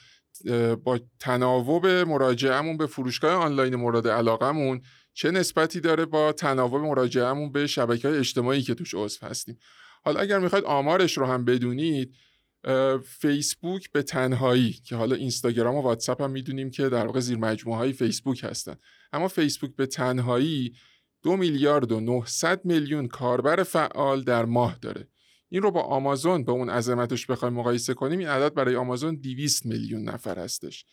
با تناوب مراجعهمون به فروشگاه آنلاین مورد علاقمون چه نسبتی داره با تناوب مراجعهمون به شبکه های اجتماعی که توش عضو هستیم؟ حالا اگر می‌خواید آمارش رو هم بدونید فیسبوک به تنهایی که حالا اینستاگرام و واتساپ هم می‌دونیم که در واقع زیر مجموعه های فیسبوک هستن. اما فیسبوک به تنهایی دو میلیارد و 900 میلیون کاربر فعال در ماه داره. این رو با آمازون به اون عظمتش بخوایم مقایسه کنیم این عدد برای آمازون 200 میلیون نفر هستش.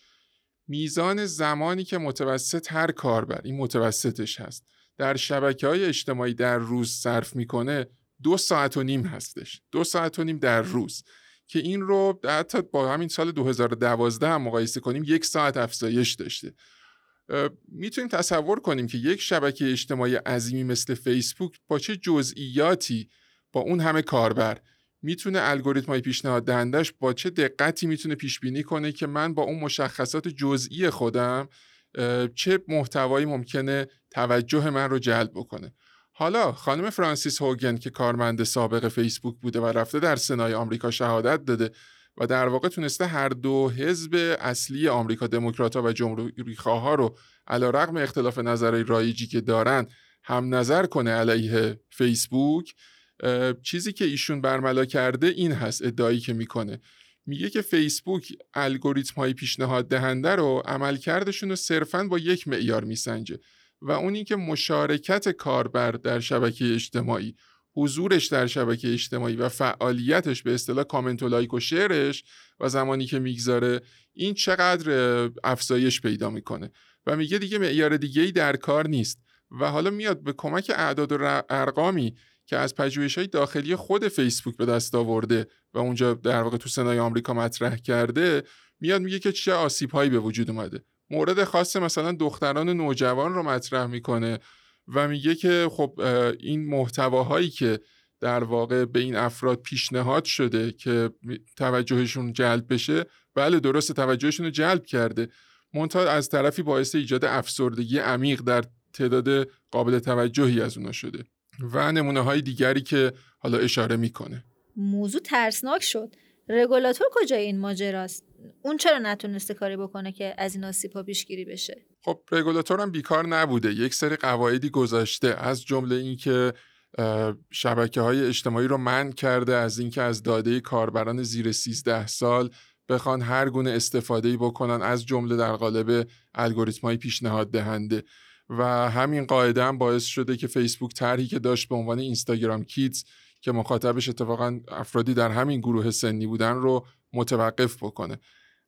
میزان زمانی که متوسط هر کاربر این متوسطش هست در شبکه های اجتماعی در روز صرف می‌کنه دو ساعت و نیم هستش. دو ساعت و نیم در روز. که این رو حتی با همین سال 2012 هم مقایسه کنیم یک ساعت افزایش داشته. می‌تونیم تصور کنیم که یک شبکه اجتماعی عظیمی مثل فیسبوک با چه جزئیاتی با اون همه کاربر می‌تونه الگوریتم های پیشنهاد دهندش با چه دقتی می‌تونه پیش بینی کنه که من با اون مشخصات جزئی خودم چه محتوایی ممکنه توجه من رو جلب بکنه. حالا خانم فرانسیس هوگن که کارمند سابق فیسبوک بوده و رفته در سنای آمریکا شهادت داده و در واقع تونسته هر دو حزب اصلی آمریکا دموکرات و جمهوری ها رو علا رقم اختلاف نظرهای رایجی که دارن هم نظر کنه علیه فیسبوک چیزی که ایشون برملا کرده این هست ادعایی که می‌کنه. میگه که فیسبوک الگوریتم های پیشنهاد دهنده رو عملکردشون رو صرفا با یک معیار میسنجه و اون که مشارکت کاربر در شبکه اجتماعی حضورش در شبکه اجتماعی و فعالیتش به اصطلاح کامنت و لایک و شعرش و زمانی که می‌گذاره این چقدر افزایش پیدا می‌کنه. و میگه دیگه معیار دیگه ای در کار نیست و حالا میاد به کمک اعداد و ارقامی که از پژوهش های داخلی خود فیسبوک به دست آورده و اونجا در واقع تو سنای آمریکا مطرح کرده میاد میگه که چه آسیب هایی به وجود اومده. مورد خاص مثلا دختران نوجوان رو مطرح می‌کنه و میگه که خب این محتواهایی که در واقع به این افراد پیشنهاد شده که توجهشون جلب بشه بله درست توجهشون رو جلب کرده. منتها از طرفی باعث ایجاد افسردگی عمیق در تعداد قابل توجهی از اونا شده. و نمونه های دیگری که حالا اشاره می‌کنه. موضوع ترسناک شد. رگولاتور کجای این ماجراست؟ اون چرا نتونسته کاری بکنه که از این آسیب ها پیشگیری بشه؟ خب رگولاتور هم بیکار نبوده. یک سری قواعدی گذاشته. از جمله اینکه شبکه های اجتماعی رو من کرده از اینکه از داده کاربران زیر 13 سال بخوان هر گونه استفاده بکنن از جمله در قالب الگوریتم های پیشنهاد دهنده و همین قاعده هم باعث شده که فیسبوک طرحی که داشت به عنوان اینستاگرام کیدز که مخاطبش اتفاقا افرادی در همین گروه سنی بودن رو متوقف بکنه.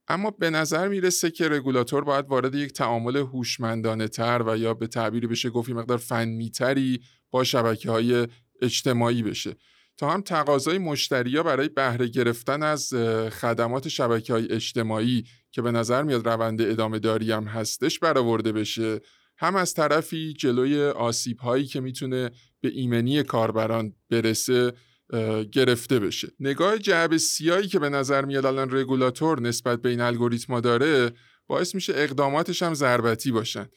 اما به نظر می‌رسه که رگولاتور باید وارد یک تعامل هوشمندانه تر و یا به تعبیری بشه گفتی مقدار فنی تری با شبکه های اجتماعی بشه. تا هم تقاضای مشتریا برای بهره گرفتن از خدمات شبکه های اجتماعی که به نظر میاد روند ادامه داری هم هستش برآورده بشه هم از طرفی جلوی آسیب هایی که می‌تونه به ایمنی کاربران برسه گرفته بشه. نگاه جعب سیایی که به نظر میاد الان رگولاتور نسبت به این الگوریتما داره باعث میشه اقداماتش هم ضربتی باشن.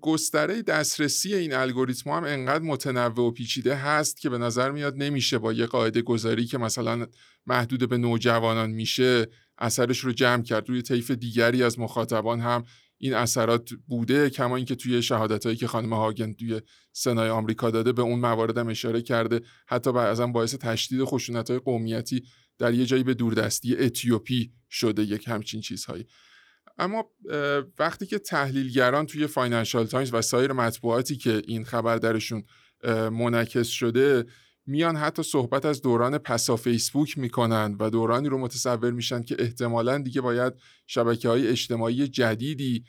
گستره دسترسی این الگوریتم هم انقدر متنوع و پیچیده هست که به نظر میاد نمیشه با یه قاعده گذاری که مثلا محدود به نوجوانان میشه اثرش رو جمع کرد. روی طیف دیگری از مخاطبان هم این اثرات بوده کما اینکه توی شهادت هایی که خانم هاگن توی سنای آمریکا داده به اون مواردم اشاره کرده. حتی بعضا باعث تشدید خشونت های قومیتی در یه جایی به دوردستی اتیوپی شده یک همچین چیزهایی. اما وقتی که تحلیلگران توی فاینانشال تایمز و سایر مطبوعاتی که این خبر درشون منعکس شده میان حتی صحبت از دوران پسا فیسبوک می‌کنن و دورانی رو متصور میشن که احتمالا دیگه باید شبکه های اجتماعی جدیدی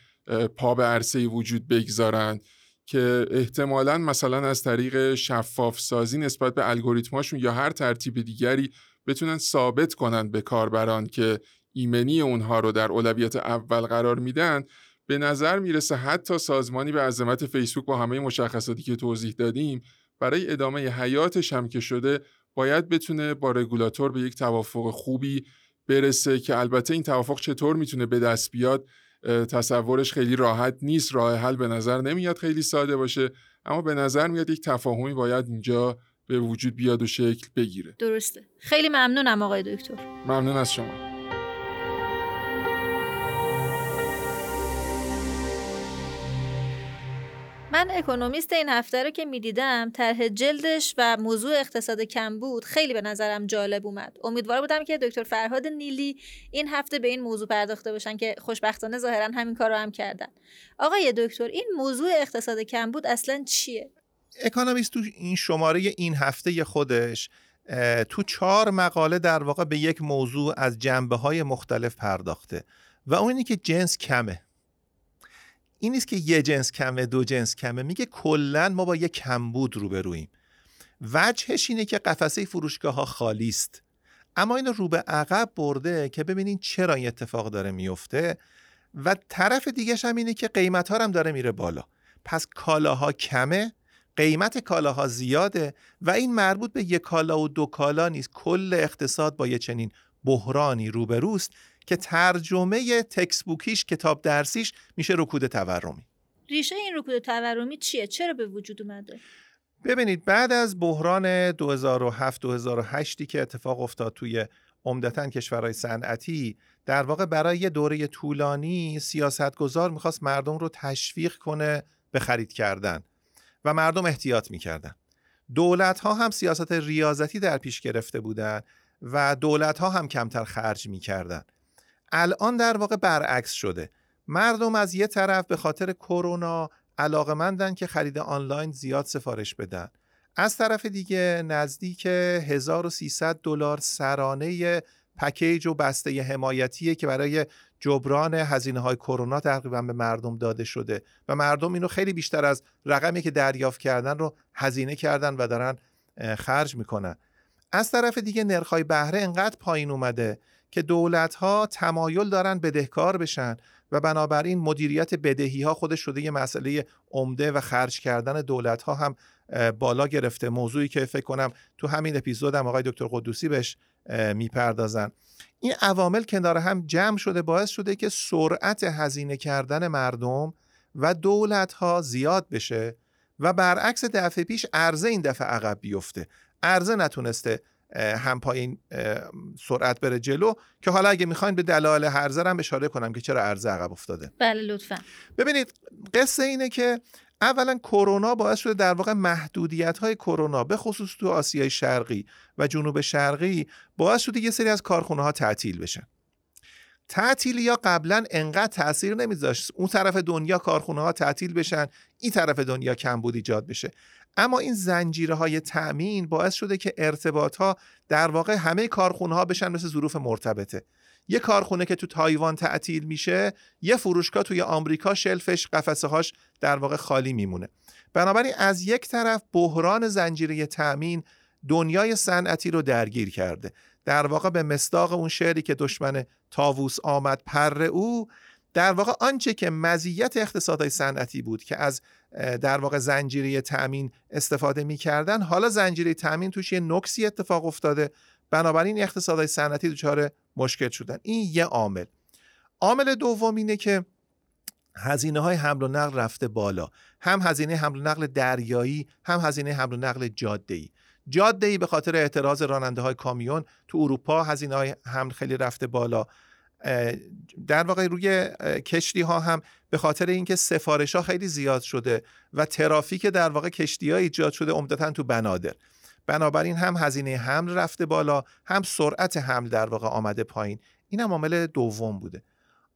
پا به عرصه وجود بگذارن که احتمالا مثلا از طریق شفاف سازی نسبت به الگوریتماشون یا هر ترتیب دیگری بتونن ثابت کنن به کاربران که ایمنی اونها رو در اولویت اول قرار میدن. به نظر می‌رسه حتی سازمانی به عظمت فیسبوک با همه مشخصاتی که توضیح دادیم برای ادامه حیاتش هم که شده باید بتونه با رگولاتور به یک توافق خوبی برسه که البته این توافق چطور می‌تونه به دست بیاد تصورش خیلی راحت نیست راه حل به نظر نمیاد خیلی ساده باشه اما به نظر میاد یک تفاهمی باید اینجا به وجود بیاد و شکل بگیره. درسته. خیلی ممنونم آقای دکتر. ممنون از شما. من اکونومیست این هفته رو که می‌دیدم طرح جلدش و موضوع اقتصاد کم بود خیلی به نظرم جالب اومد. امیدوار بودم که دکتر فرهاد نیلی این هفته به این موضوع پرداخته باشن که خوشبختانه ظاهرا همین کار رو هم کردن. آقای دکتر این موضوع اقتصاد کم بود اصلا چیه؟ اکونومیست تو این شماره این هفته خودش تو چهار مقاله در واقع به یک موضوع از جنبه های مختلف پرداخته و اون که جنس کمه. این نیست که یه جنس کمه دو جنس کمه. میگه کلا ما با یه کمبود روبرویم وجهش اینه که قفسه فروشگاه ها خالی است. اما اینو رو به عقب برده که ببینین چرا این اتفاق داره میفته و طرف دیگهش هم اینه که قیمت ها هم داره میره بالا. پس کالاها کمه قیمت کالاها زیاده و این مربوط به یک کالا و دو کالا نیست. کل اقتصاد با یه چنین بحرانی روبروست که ترجمه تکسبوکیش کتاب درسیش میشه رکود تورمی. ریشه این رکود تورمی چیه؟ چرا به وجود اومده؟ ببینید بعد از بحران 2007 2008 که اتفاق افتاد توی عمدتا کشورهای صنعتی در واقع برای یه دوره طولانی سیاستگزار می‌خواست مردم رو تشویق کنه به خرید کردن و مردم احتیاط می‌کردن. دولت ها هم سیاست ریاضتی در پیش گرفته بودند و دولت ها هم کمتر خرج می‌کردن. الان در واقع برعکس شده. مردم از یه طرف به خاطر کرونا علاقمندن که خرید آنلاین زیاد سفارش بدن. از طرف دیگه نزدیک 1300 دلار سرانه پکیج و بسته حمایتیه که برای جبران هزینه های کرونا تقریبا به مردم داده شده و مردم اینو خیلی بیشتر از رقمی که دریافت کردن رو هزینه کردن و دارن خرج می‌کنن. از طرف دیگه نرخ‌های بهره انقدر پایین اومده که دولت ها تمایل دارن بدهکار بشن و بنابراین مدیریت بدهی ها خودش شده یه مسئله عمده و خرج کردن دولت ها هم بالا گرفته. موضوعی که فکر کنم تو همین اپیزود هم آقای دکتر قدوسی بهش می‌پردازن. این عوامل کنار هم جمع شده باعث شده که سرعت هزینه کردن مردم و دولت ها زیاد بشه و برعکس دفعه پیش عرضه این دفعه عقب بیفته. عرضه نتونسته هم پایین سرعت بره جلو که حالا اگه می‌خواین به دلایل هرزه هم اشاره کنم که چرا ارزه عقب افتاده. بله لطفا. ببینید قصه اینه که اولا کرونا باعث شده در واقع محدودیت های کرونا به خصوص تو آسیای شرقی و جنوب شرقی باعث شده یه سری از کارخونه ها تعطیل بشن. تعطیل یا قبلا انقدر تاثیر نمیذاشت اون طرف دنیا کارخونه ها تعطیل بشن این طرف دنیا کمبود ایجاد بشه. اما این زنجیره های تأمین باعث شده که ارتباط ها در واقع همه کارخونه ها بشن مثل ظروف مرتبطه. یه کارخونه که تو تایوان تعطیل میشه یه فروشگاه توی آمریکا شلفش قفسه هاش در واقع خالی میمونه. بنابراین از یک طرف بحران زنجیره تأمین دنیای صنعتی رو درگیر کرده. در واقع به مصداق اون شعری که دشمن تاووس آمد پر او در واقع آنچه که مزیت اقتصادهای صنعتی بود که از در واقع زنجیره تأمین استفاده می‌کردن حالا زنجیره تأمین توش یه نکسی اتفاق افتاده. بنابراین اقتصادهای صنعتی دچار مشکل شدن. این یه عامل. عامل دوم اینه که هزینه های حمل و نقل رفته بالا. هم هزینه حمل و نقل دریایی هم هزینه حمل و نقل جاده ای جاده ای به خاطر اعتراض راننده های کامیون تو اروپا هزینه های حمل خیلی رفته بالا. در واقع روی کشتی ها هم به خاطر اینکه سفارش ها خیلی زیاد شده و ترافیک در واقع کشتی ها ایجاد شده عمدتا تو بنادر. بنابراین هم هزینه حمل رفته بالا هم سرعت حمل در واقع آمده پایین. این هم عامل دوم بوده.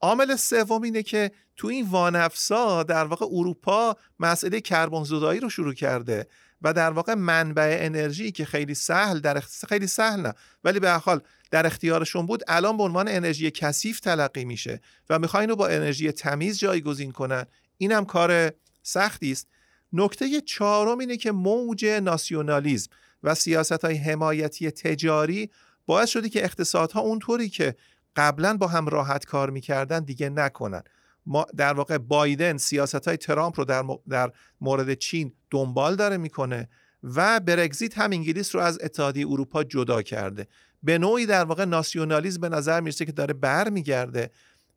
عامل سوم اینه که تو این وانفسا در واقع اروپا مسئله کربن زدایی رو شروع کرده. و در واقع منبع انرژی که خیلی سهل در خیلی سهل نه ولی به حال در اختیارشون بود الان به عنوان انرژی کثیف تلقی میشه و می‌خواین رو با انرژی تمیز جایگزین کنن. اینم کار سختی است. نکته چهارم اینه که موج ناسیونالیزم و سیاست های حمایتی تجاری باعث شده که اقتصادها اونطوری که قبلا با هم راحت کار می‌کردن دیگه نکنن. ما در واقع بایدن سیاست های ترامپ رو در, در مورد چین دنبال داره می‌کنه و برگزیت هم انگلیس رو از اتحادیه اروپا جدا کرده. به نوعی در واقع ناسیونالیزم به نظر می‌رسه که داره برمیگرده.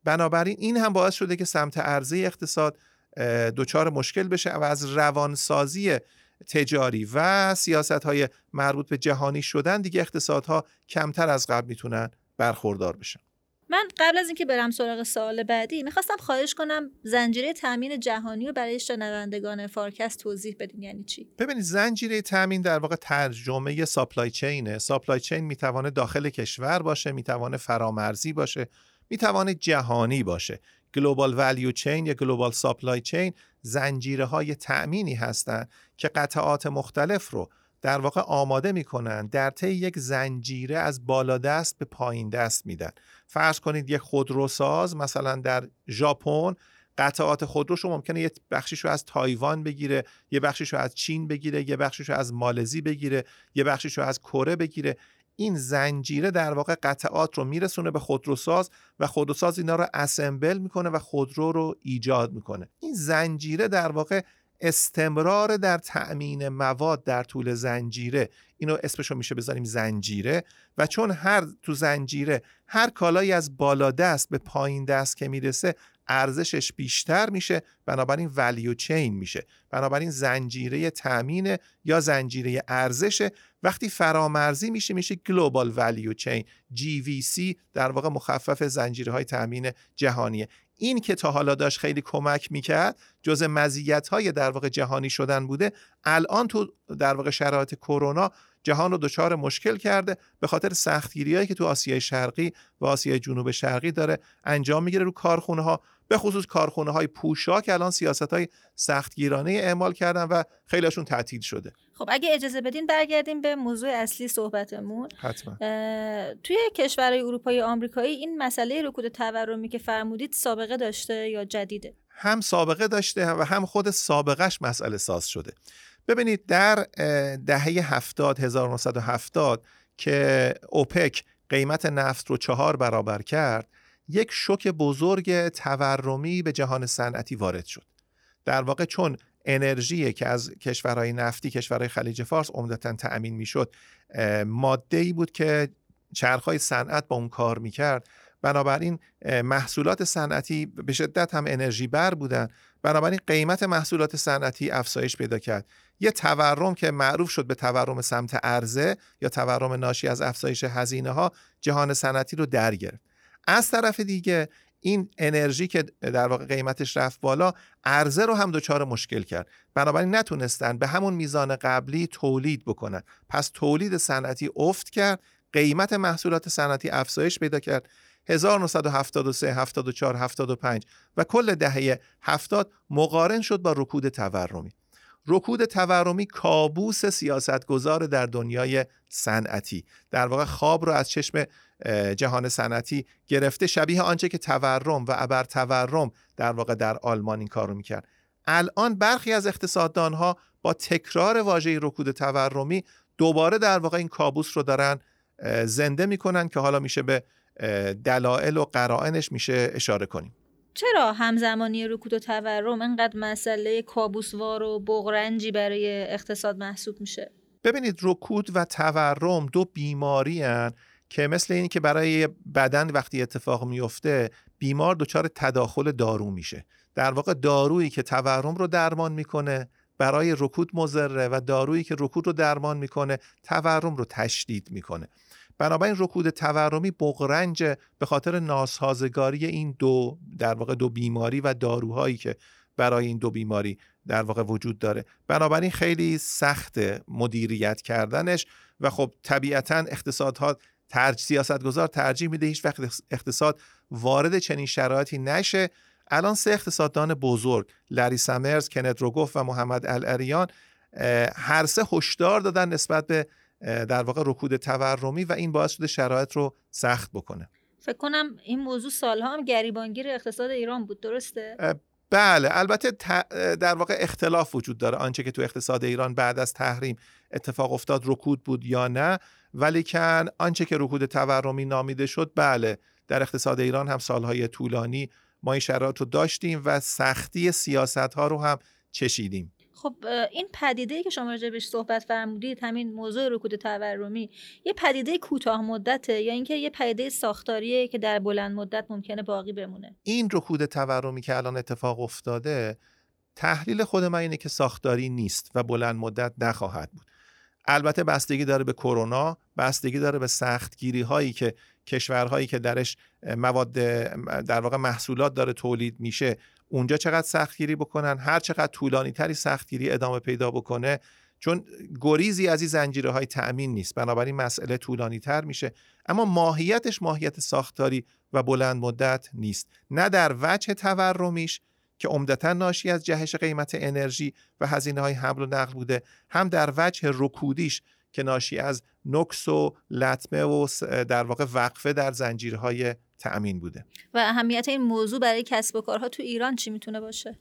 بنابراین این هم باعث شده که سمت عرضه اقتصاد دچار مشکل بشه و از روانسازی تجاری و سیاست های مربوط به جهانی شدن دیگه اقتصادها کمتر از قبل می‌تونن برخوردار بشن. من قبل از اینکه برم سراغ سوال بعدی می‌خواستم خواهش کنم زنجیره تامین جهانی رو برای شنوندگان فارکست توضیح بدین یعنی چی؟ ببینید زنجیره تامین در واقع ترجمه supply chain ه supply chain می‌توانه داخل کشور باشه می‌توانه فرامرزی باشه می‌توانه جهانی باشه. global value chain یا global supply chain زنجیره های تأمینی هستند که قطعات مختلف رو در واقع آماده می‌کنن در طی یک زنجیره از بالا دست به پایین دست میدن. فرض کنید یک خودروساز مثلا در ژاپن قطعات خودروش رو ممکنه یه بخشیش از تایوان بگیره یه بخشیش رو از چین بگیره یه بخشیش رو از مالزی بگیره یه بخشیش رو از کره بگیره. این زنجیره در واقع قطعات رو میرسونه به خودروساز و خودروساز اینا رو اسمبل می‌کنه و خودرو رو ایجاد می‌کنه. این زنجیره در واقع استمرار در تأمین مواد در طول زنجیره. اینو اسمشو میشه بذاریم زنجیره. و چون هر تو زنجیره هر کالایی از بالا دست به پایین دست که می‌رسه ارزشش بیشتر میشه. بنابراین ولیو چین میشه. بنابراین زنجیره تامین یا زنجیره ارزش وقتی فرامرزی میشه میشه گلوبال ولیو چین GVC در واقع مخفف زنجیره های تامین جهانیه. این که تا حالا داشت خیلی کمک می‌کرد جز مزیت های در واقع جهانی شدن بوده. الان تو در واقع شرایط کرونا جهان رو دچار مشکل کرده. به خاطر سختگیری که تو آسیای شرقی و آسیای جنوب شرقی داره انجام می‌گیره رو کارخونه ها به خصوص کارخونه های پوشاک الان سیاست های سختگیرانه اعمال کردن و خیلیشون تعطیل شده. خب اگه اجازه بدین برگردیم به موضوع اصلی صحبتمون. حتما. توی کشورهای اروپایی آمریکایی این مسئله رکود تورمی که فرمودید سابقه داشته یا جدیده؟ هم سابقه داشته و هم خود سابقش مسئله ساز شده. ببینید در دهه 70 1970 که اوپک قیمت نفت رو چهار برابر کرد یک شوک بزرگ تورمی به جهان صنعتی وارد شد. در واقع چون انرژی که از کشورهای نفتی کشورهای خلیج فارس عمدتا تأمین می‌شد ماده ای بود که چرخهای صنعت با اون کار می‌کرد. بنابراین محصولات صنعتی به شدت هم انرژی بر بودن. بنابراین قیمت محصولات صنعتی افزایش پیدا کرد. یه تورم که معروف شد به تورم سمت عرضه یا تورم ناشی از افزایش هزینه ها جهان صنعتی رو در گرفت از طرف دیگه این انرژی که در واقع قیمتش رفت بالا عرضه رو هم دچار مشکل کرد. بنابراین نتونستن به همون میزان قبلی تولید بکنن. پس تولید صنعتی افت کرد قیمت محصولات صنعتی افزایش پیدا کرد. 1973 74 75 و کل دهه 70 مقارن شد با رکود تورمی. رکود تورمی کابوس سیاستگزار در دنیای صنعتی. در واقع خواب رو از چشم جهان صنعتی گرفته شبیه آنچه که تورم و ابر تورم در واقع در آلمان این کارو می‌کرد. الان برخی از اقتصاددان ها با تکرار واژه رکود تورمی دوباره در واقع این کابوس رو دارن زنده می‌کنن که حالا میشه به دلایل و قرائنش میشه اشاره کنیم. چرا همزمانی رکود و تورم انقدر مسئله کابوسوار و بغرنجی برای اقتصاد محسوب میشه؟ ببینید رکود و تورم دو بیماری هن که مثل اینی که برای بدن وقتی اتفاق میفته بیمار دچار تداخل دارو میشه. در واقع دارویی که تورم رو درمان می‌کنه برای رکود مضره و دارویی که رکود رو درمان می‌کنه تورم رو تشدید می‌کنه. بنابراین رکود تورمی بغرنج به خاطر ناسازگاری این دو در واقع دو بیماری و داروهایی که برای این دو بیماری در واقع وجود داره. بنابراین خیلی سخت مدیریت کردنش و خب طبیعتا اقتصادها ترج سیاستگزار ترجیح میده هیچ وقت اقتصاد وارد چنین شرایطی نشه. الان سه اقتصاددان بزرگ لری سمرز، کنت روگوف و محمد الاریان هر سه هشدار دادن نسبت به در واقع رکود تورمی و این باعث شده شرایط رو سخت بکنه. فکر کنم این موضوع سالها هم گریبانگیر اقتصاد ایران بود درسته؟ بله البته در واقع اختلاف وجود داره. آنچه که تو اقتصاد ایران بعد از تحریم اتفاق افتاد رکود بود یا نه. ولیکن آنچه که رکود تورمی نامیده شد بله در اقتصاد ایران هم سالهای طولانی ما این شرایط رو داشتیم و سختی سیاست ها رو هم چشیدیم. خب این پدیده که شما راجع بهش صحبت فرمودید همین موضوع رکود تورمی یه پدیده کوتاه مدته یا اینکه یه پدیده ساختاریه که در بلند مدت ممکنه باقی بمونه؟ این رکود تورمی که الان اتفاق افتاده تحلیل خود من اینه که ساختاری نیست و بلند مدت نخواهد بود. البته بستگی داره به کرونا بستگی داره به سختگیری هایی که کشورهایی که درش مواد در واقع محصولات داره تولید میشه اونجا چقدر سختگیری بکنن؟ هر چقدر طولانی تری سختگیری ادامه پیدا بکنه؟ چون گریزی از این زنجیره های تأمین نیست بنابراین مسئله طولانی تر میشه. اما ماهیتش ماهیت ساختاری و بلند مدت نیست. نه در وجه تورمیش که عمدتا ناشی از جهش قیمت انرژی و هزینه های حمل و نقل بوده هم در وجه رکودیش که ناشی از نکس و لطمه و در واقع وقفه در زنجیرهای تأمین بوده و اهمیت این موضوع برای کسب و کارها تو ایران چی می‌تونه باشه؟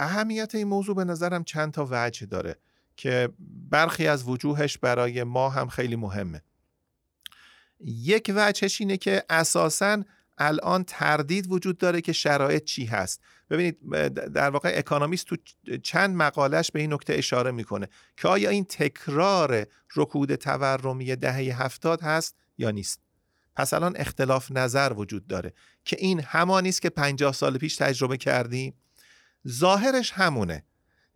اهمیت این موضوع به نظرم چند تا وجه داره که برخی از وجوهش برای ما هم خیلی مهمه یک وجهش اینه که اساساً الان تردید وجود داره که شرایط چی هست. ببینید در واقع اکانومیست تو چند مقالش به این نکته اشاره می‌کنه که آیا این تکرار رکود تورمی دهه هفتاد هست یا نیست. پس الان اختلاف نظر وجود داره که این همانی است که 50 سال پیش تجربه کردیم. ظاهرش همونه.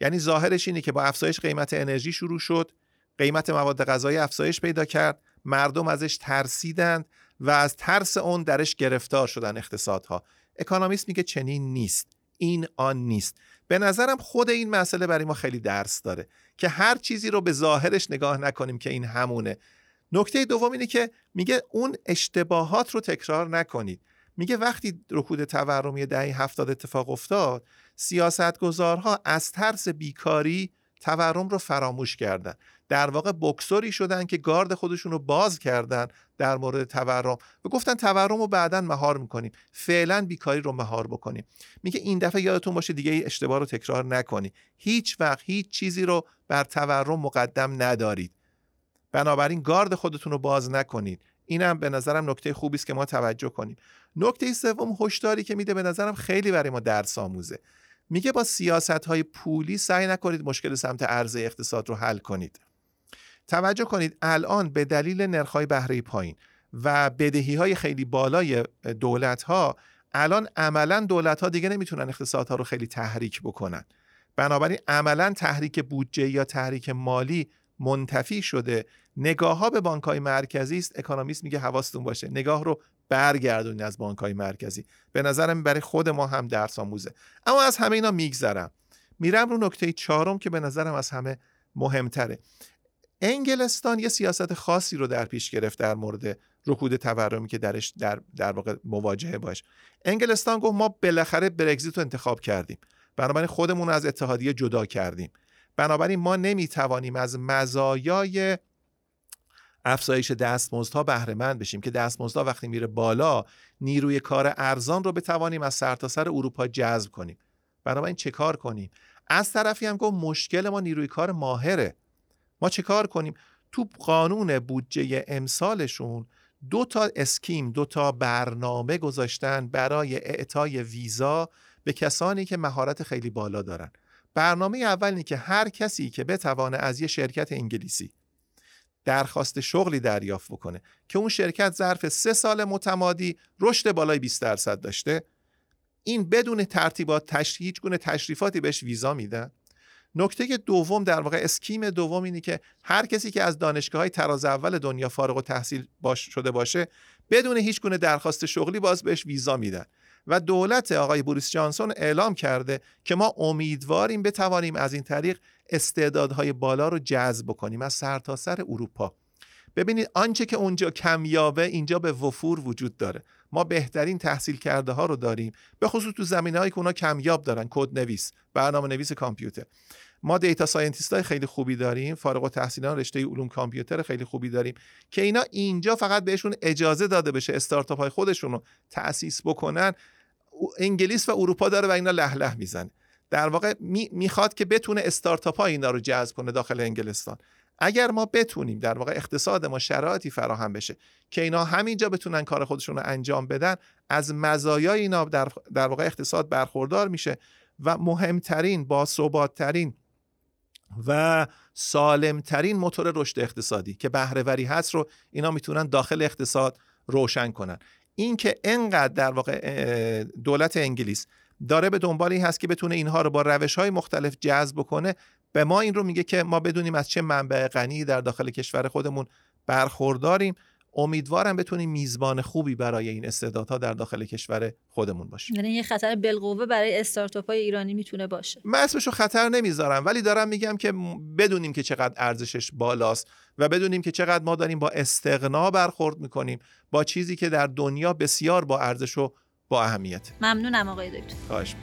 یعنی ظاهرش اینه که با افزایش قیمت انرژی شروع شد قیمت مواد غذایی افزایش پیدا کرد مردم ازش ترسیدند و از ترس اون درش گرفتار شدن اقتصادها. اکانومیست میگه چنین نیست. این آن نیست. به نظرم خود این مسئله برای ما خیلی درس داره که هر چیزی رو به ظاهرش نگاه نکنیم که این همونه. نکته دوم اینه که میگه اون اشتباهات رو تکرار نکنید. میگه وقتی رکود تورمی دهه هفتاد اتفاق افتاد سیاستگزارها از ترس بیکاری تورم رو فراموش کردن. در واقع بکسوری شدن که گارد خودشون رو باز کردن در مورد تورم و گفتن تورم رو بعدا مهار می‌کنیم. فعلا بیکاری رو مهار بکنیم. میگه این دفعه یادتون باشه دیگه اشتباه رو تکرار نکنید هیچ وقت هیچ چیزی رو بر تورم مقدم ندارید. بنابراین گارد خودتون رو باز نکنید. اینم به نظرم نکته خوبی است که ما توجه کنیم. نکته سوم هشداری که میده به نظرم خیلی برای ما درس آموزه میگه با سیاست های پولی سعی نکنید مشکل سمت عرضه اقتصاد رو حل کنید. توجه کنید الان به دلیل نرخ‌های بهره پایین و بدهی های خیلی بالای دولت ها الان عملا دولت ها دیگه نمی‌تونن اقتصادها رو خیلی تحریک بکنن. بنابراین عملا تحریک بودجه یا تحریک مالی منتفی شده. نگاه ها به بانک های مرکزی است. اکونومیست میگه حواستون باشه. نگاه رو برگردونید از بانک های مرکزی. به نظرم برای خود ما هم درس آموزه. اما از همه اینا میگذرم. میرم رو نکته چهارم که به نظرم از همه مهمتره. انگلستان یه سیاست خاصی رو در پیش گرفت در مورد رکود تورمی که درش در, در واقع مواجهه باش. انگلستان گفت ما بالاخره برگزیت رو انتخاب کردیم. بنابراین خودمون رو از اتحادیه جدا کردیم. بنابراین ما نمی‌توانیم از مزایای افزایش دستمزدها بهره مند بشیم که دستمزدها وقتی میره بالا نیروی کار ارزان رو بتوانیم از سرتاسر سر اروپا جذب کنیم. بنابراین چه کار کنیم؟ از طرفی هم گفت مشکل ما نیروی کار ماهره. ما چه کار کنیم؟ تو قانون بودجه امسالشون دو تا اسکیم دو تا برنامه گذاشتن برای اعطای ویزا به کسانی که مهارت خیلی بالا دارن. برنامه اول اینه که هر کسی که بتوانه از یه شرکت انگلیسی درخواست شغلی دریافت بکنه که اون شرکت ظرف سه سال متمادی رشد بالای 20 درصد داشته این بدون ترتیبات تش... هیچ گونه تشریفاتی بهش ویزا میدن؟ نکته دوم در واقع اسکیم دوم اینه که هر کسی که از دانشگاه های تراز اول دنیا فارغ و تحصیل باش شده باشه بدون هیچ گونه درخواست شغلی باز بهش ویزا میدن. و دولت آقای بوریس جانسون اعلام کرده که ما امیدواریم بتوانیم از این طریق استعدادهای بالا رو جذب کنیم از سرتاسر اروپا. ببینید آنچه که اونجا کمیابه اینجا به وفور وجود داره. ما بهترین تحصیل کرده ها رو داریم به خصوص تو زمینه هایی که اونا کمیاب دارن کد نویس برنامه نویس کامپیوتر. ما data scientist های خیلی خوبی داریم فارغ التحصیلان رشته علوم کامپیوتر خیلی خوبی داریم که اینا اینجا فقط بهشون اجازه داده بشه استارتاپ های خودشون رو تأسیس بکنن. انگلیس و اروپا داره و اینا لح لح می‌زنه. در واقع می‌خواد که بتونه استارتاپ ها اینا رو جذب کنه داخل انگلستان. اگر ما بتونیم در واقع اقتصاد ما شرایطی فراهم بشه که اینا همینجا بتونن کار خودشون رو انجام بدن از مزایای اینا در, در واقع اقتصاد برخوردار میشه و مهمترین با ثباتترین و سالمترین موتور رشد اقتصادی که بهرهوری هست رو اینا می‌تونن داخل اقتصاد روشن کنن. این که انقدر در واقع دولت انگلیس داره به دنبال این هست که بتونه اینها رو با روش های مختلف جذب کنه به ما این رو میگه که ما بدونیم از چه منبع غنی در داخل کشور خودمون برخورداریم. امیدوارم بتونیم میزبان خوبی برای این استعدادها در داخل کشور خودمون باشیم. یعنی یه خطر بالقوه برای استارتاپ های ایرانی می‌تونه باشه. من اسمشو خطر نمی‌ذارم ولی دارم میگم که بدونیم که چقدر ارزشش بالاست و بدونیم که چقدر ما داریم با استقنا برخورد می‌کنیم با چیزی که در دنیا بسیار با ارزش و با اهمیت ممنونم آقای دکتر. خواهش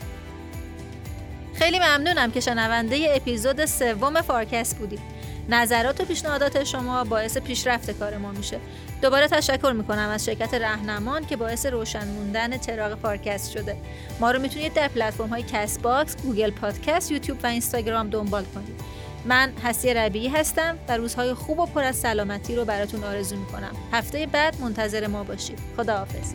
خیلی ممنونم که شنونده اپیزود سوم فارکست بودید. نظرات و پیشنهادات شما باعث پیشرفت کار ما میشه. دوباره تشکر می‌کنم از شرکت رهنمان که باعث روشن موندن چراغ پارکست شده. ما رو می‌تونید در پلتفرم های Castbox، Google Podcast، YouTube و اینستاگرام دنبال کنید. من حسی ربیعی هستم و روزهای خوب و پر از سلامتی رو براتون آرزو می‌کنم. هفته بعد منتظر ما باشید. خداحافظ.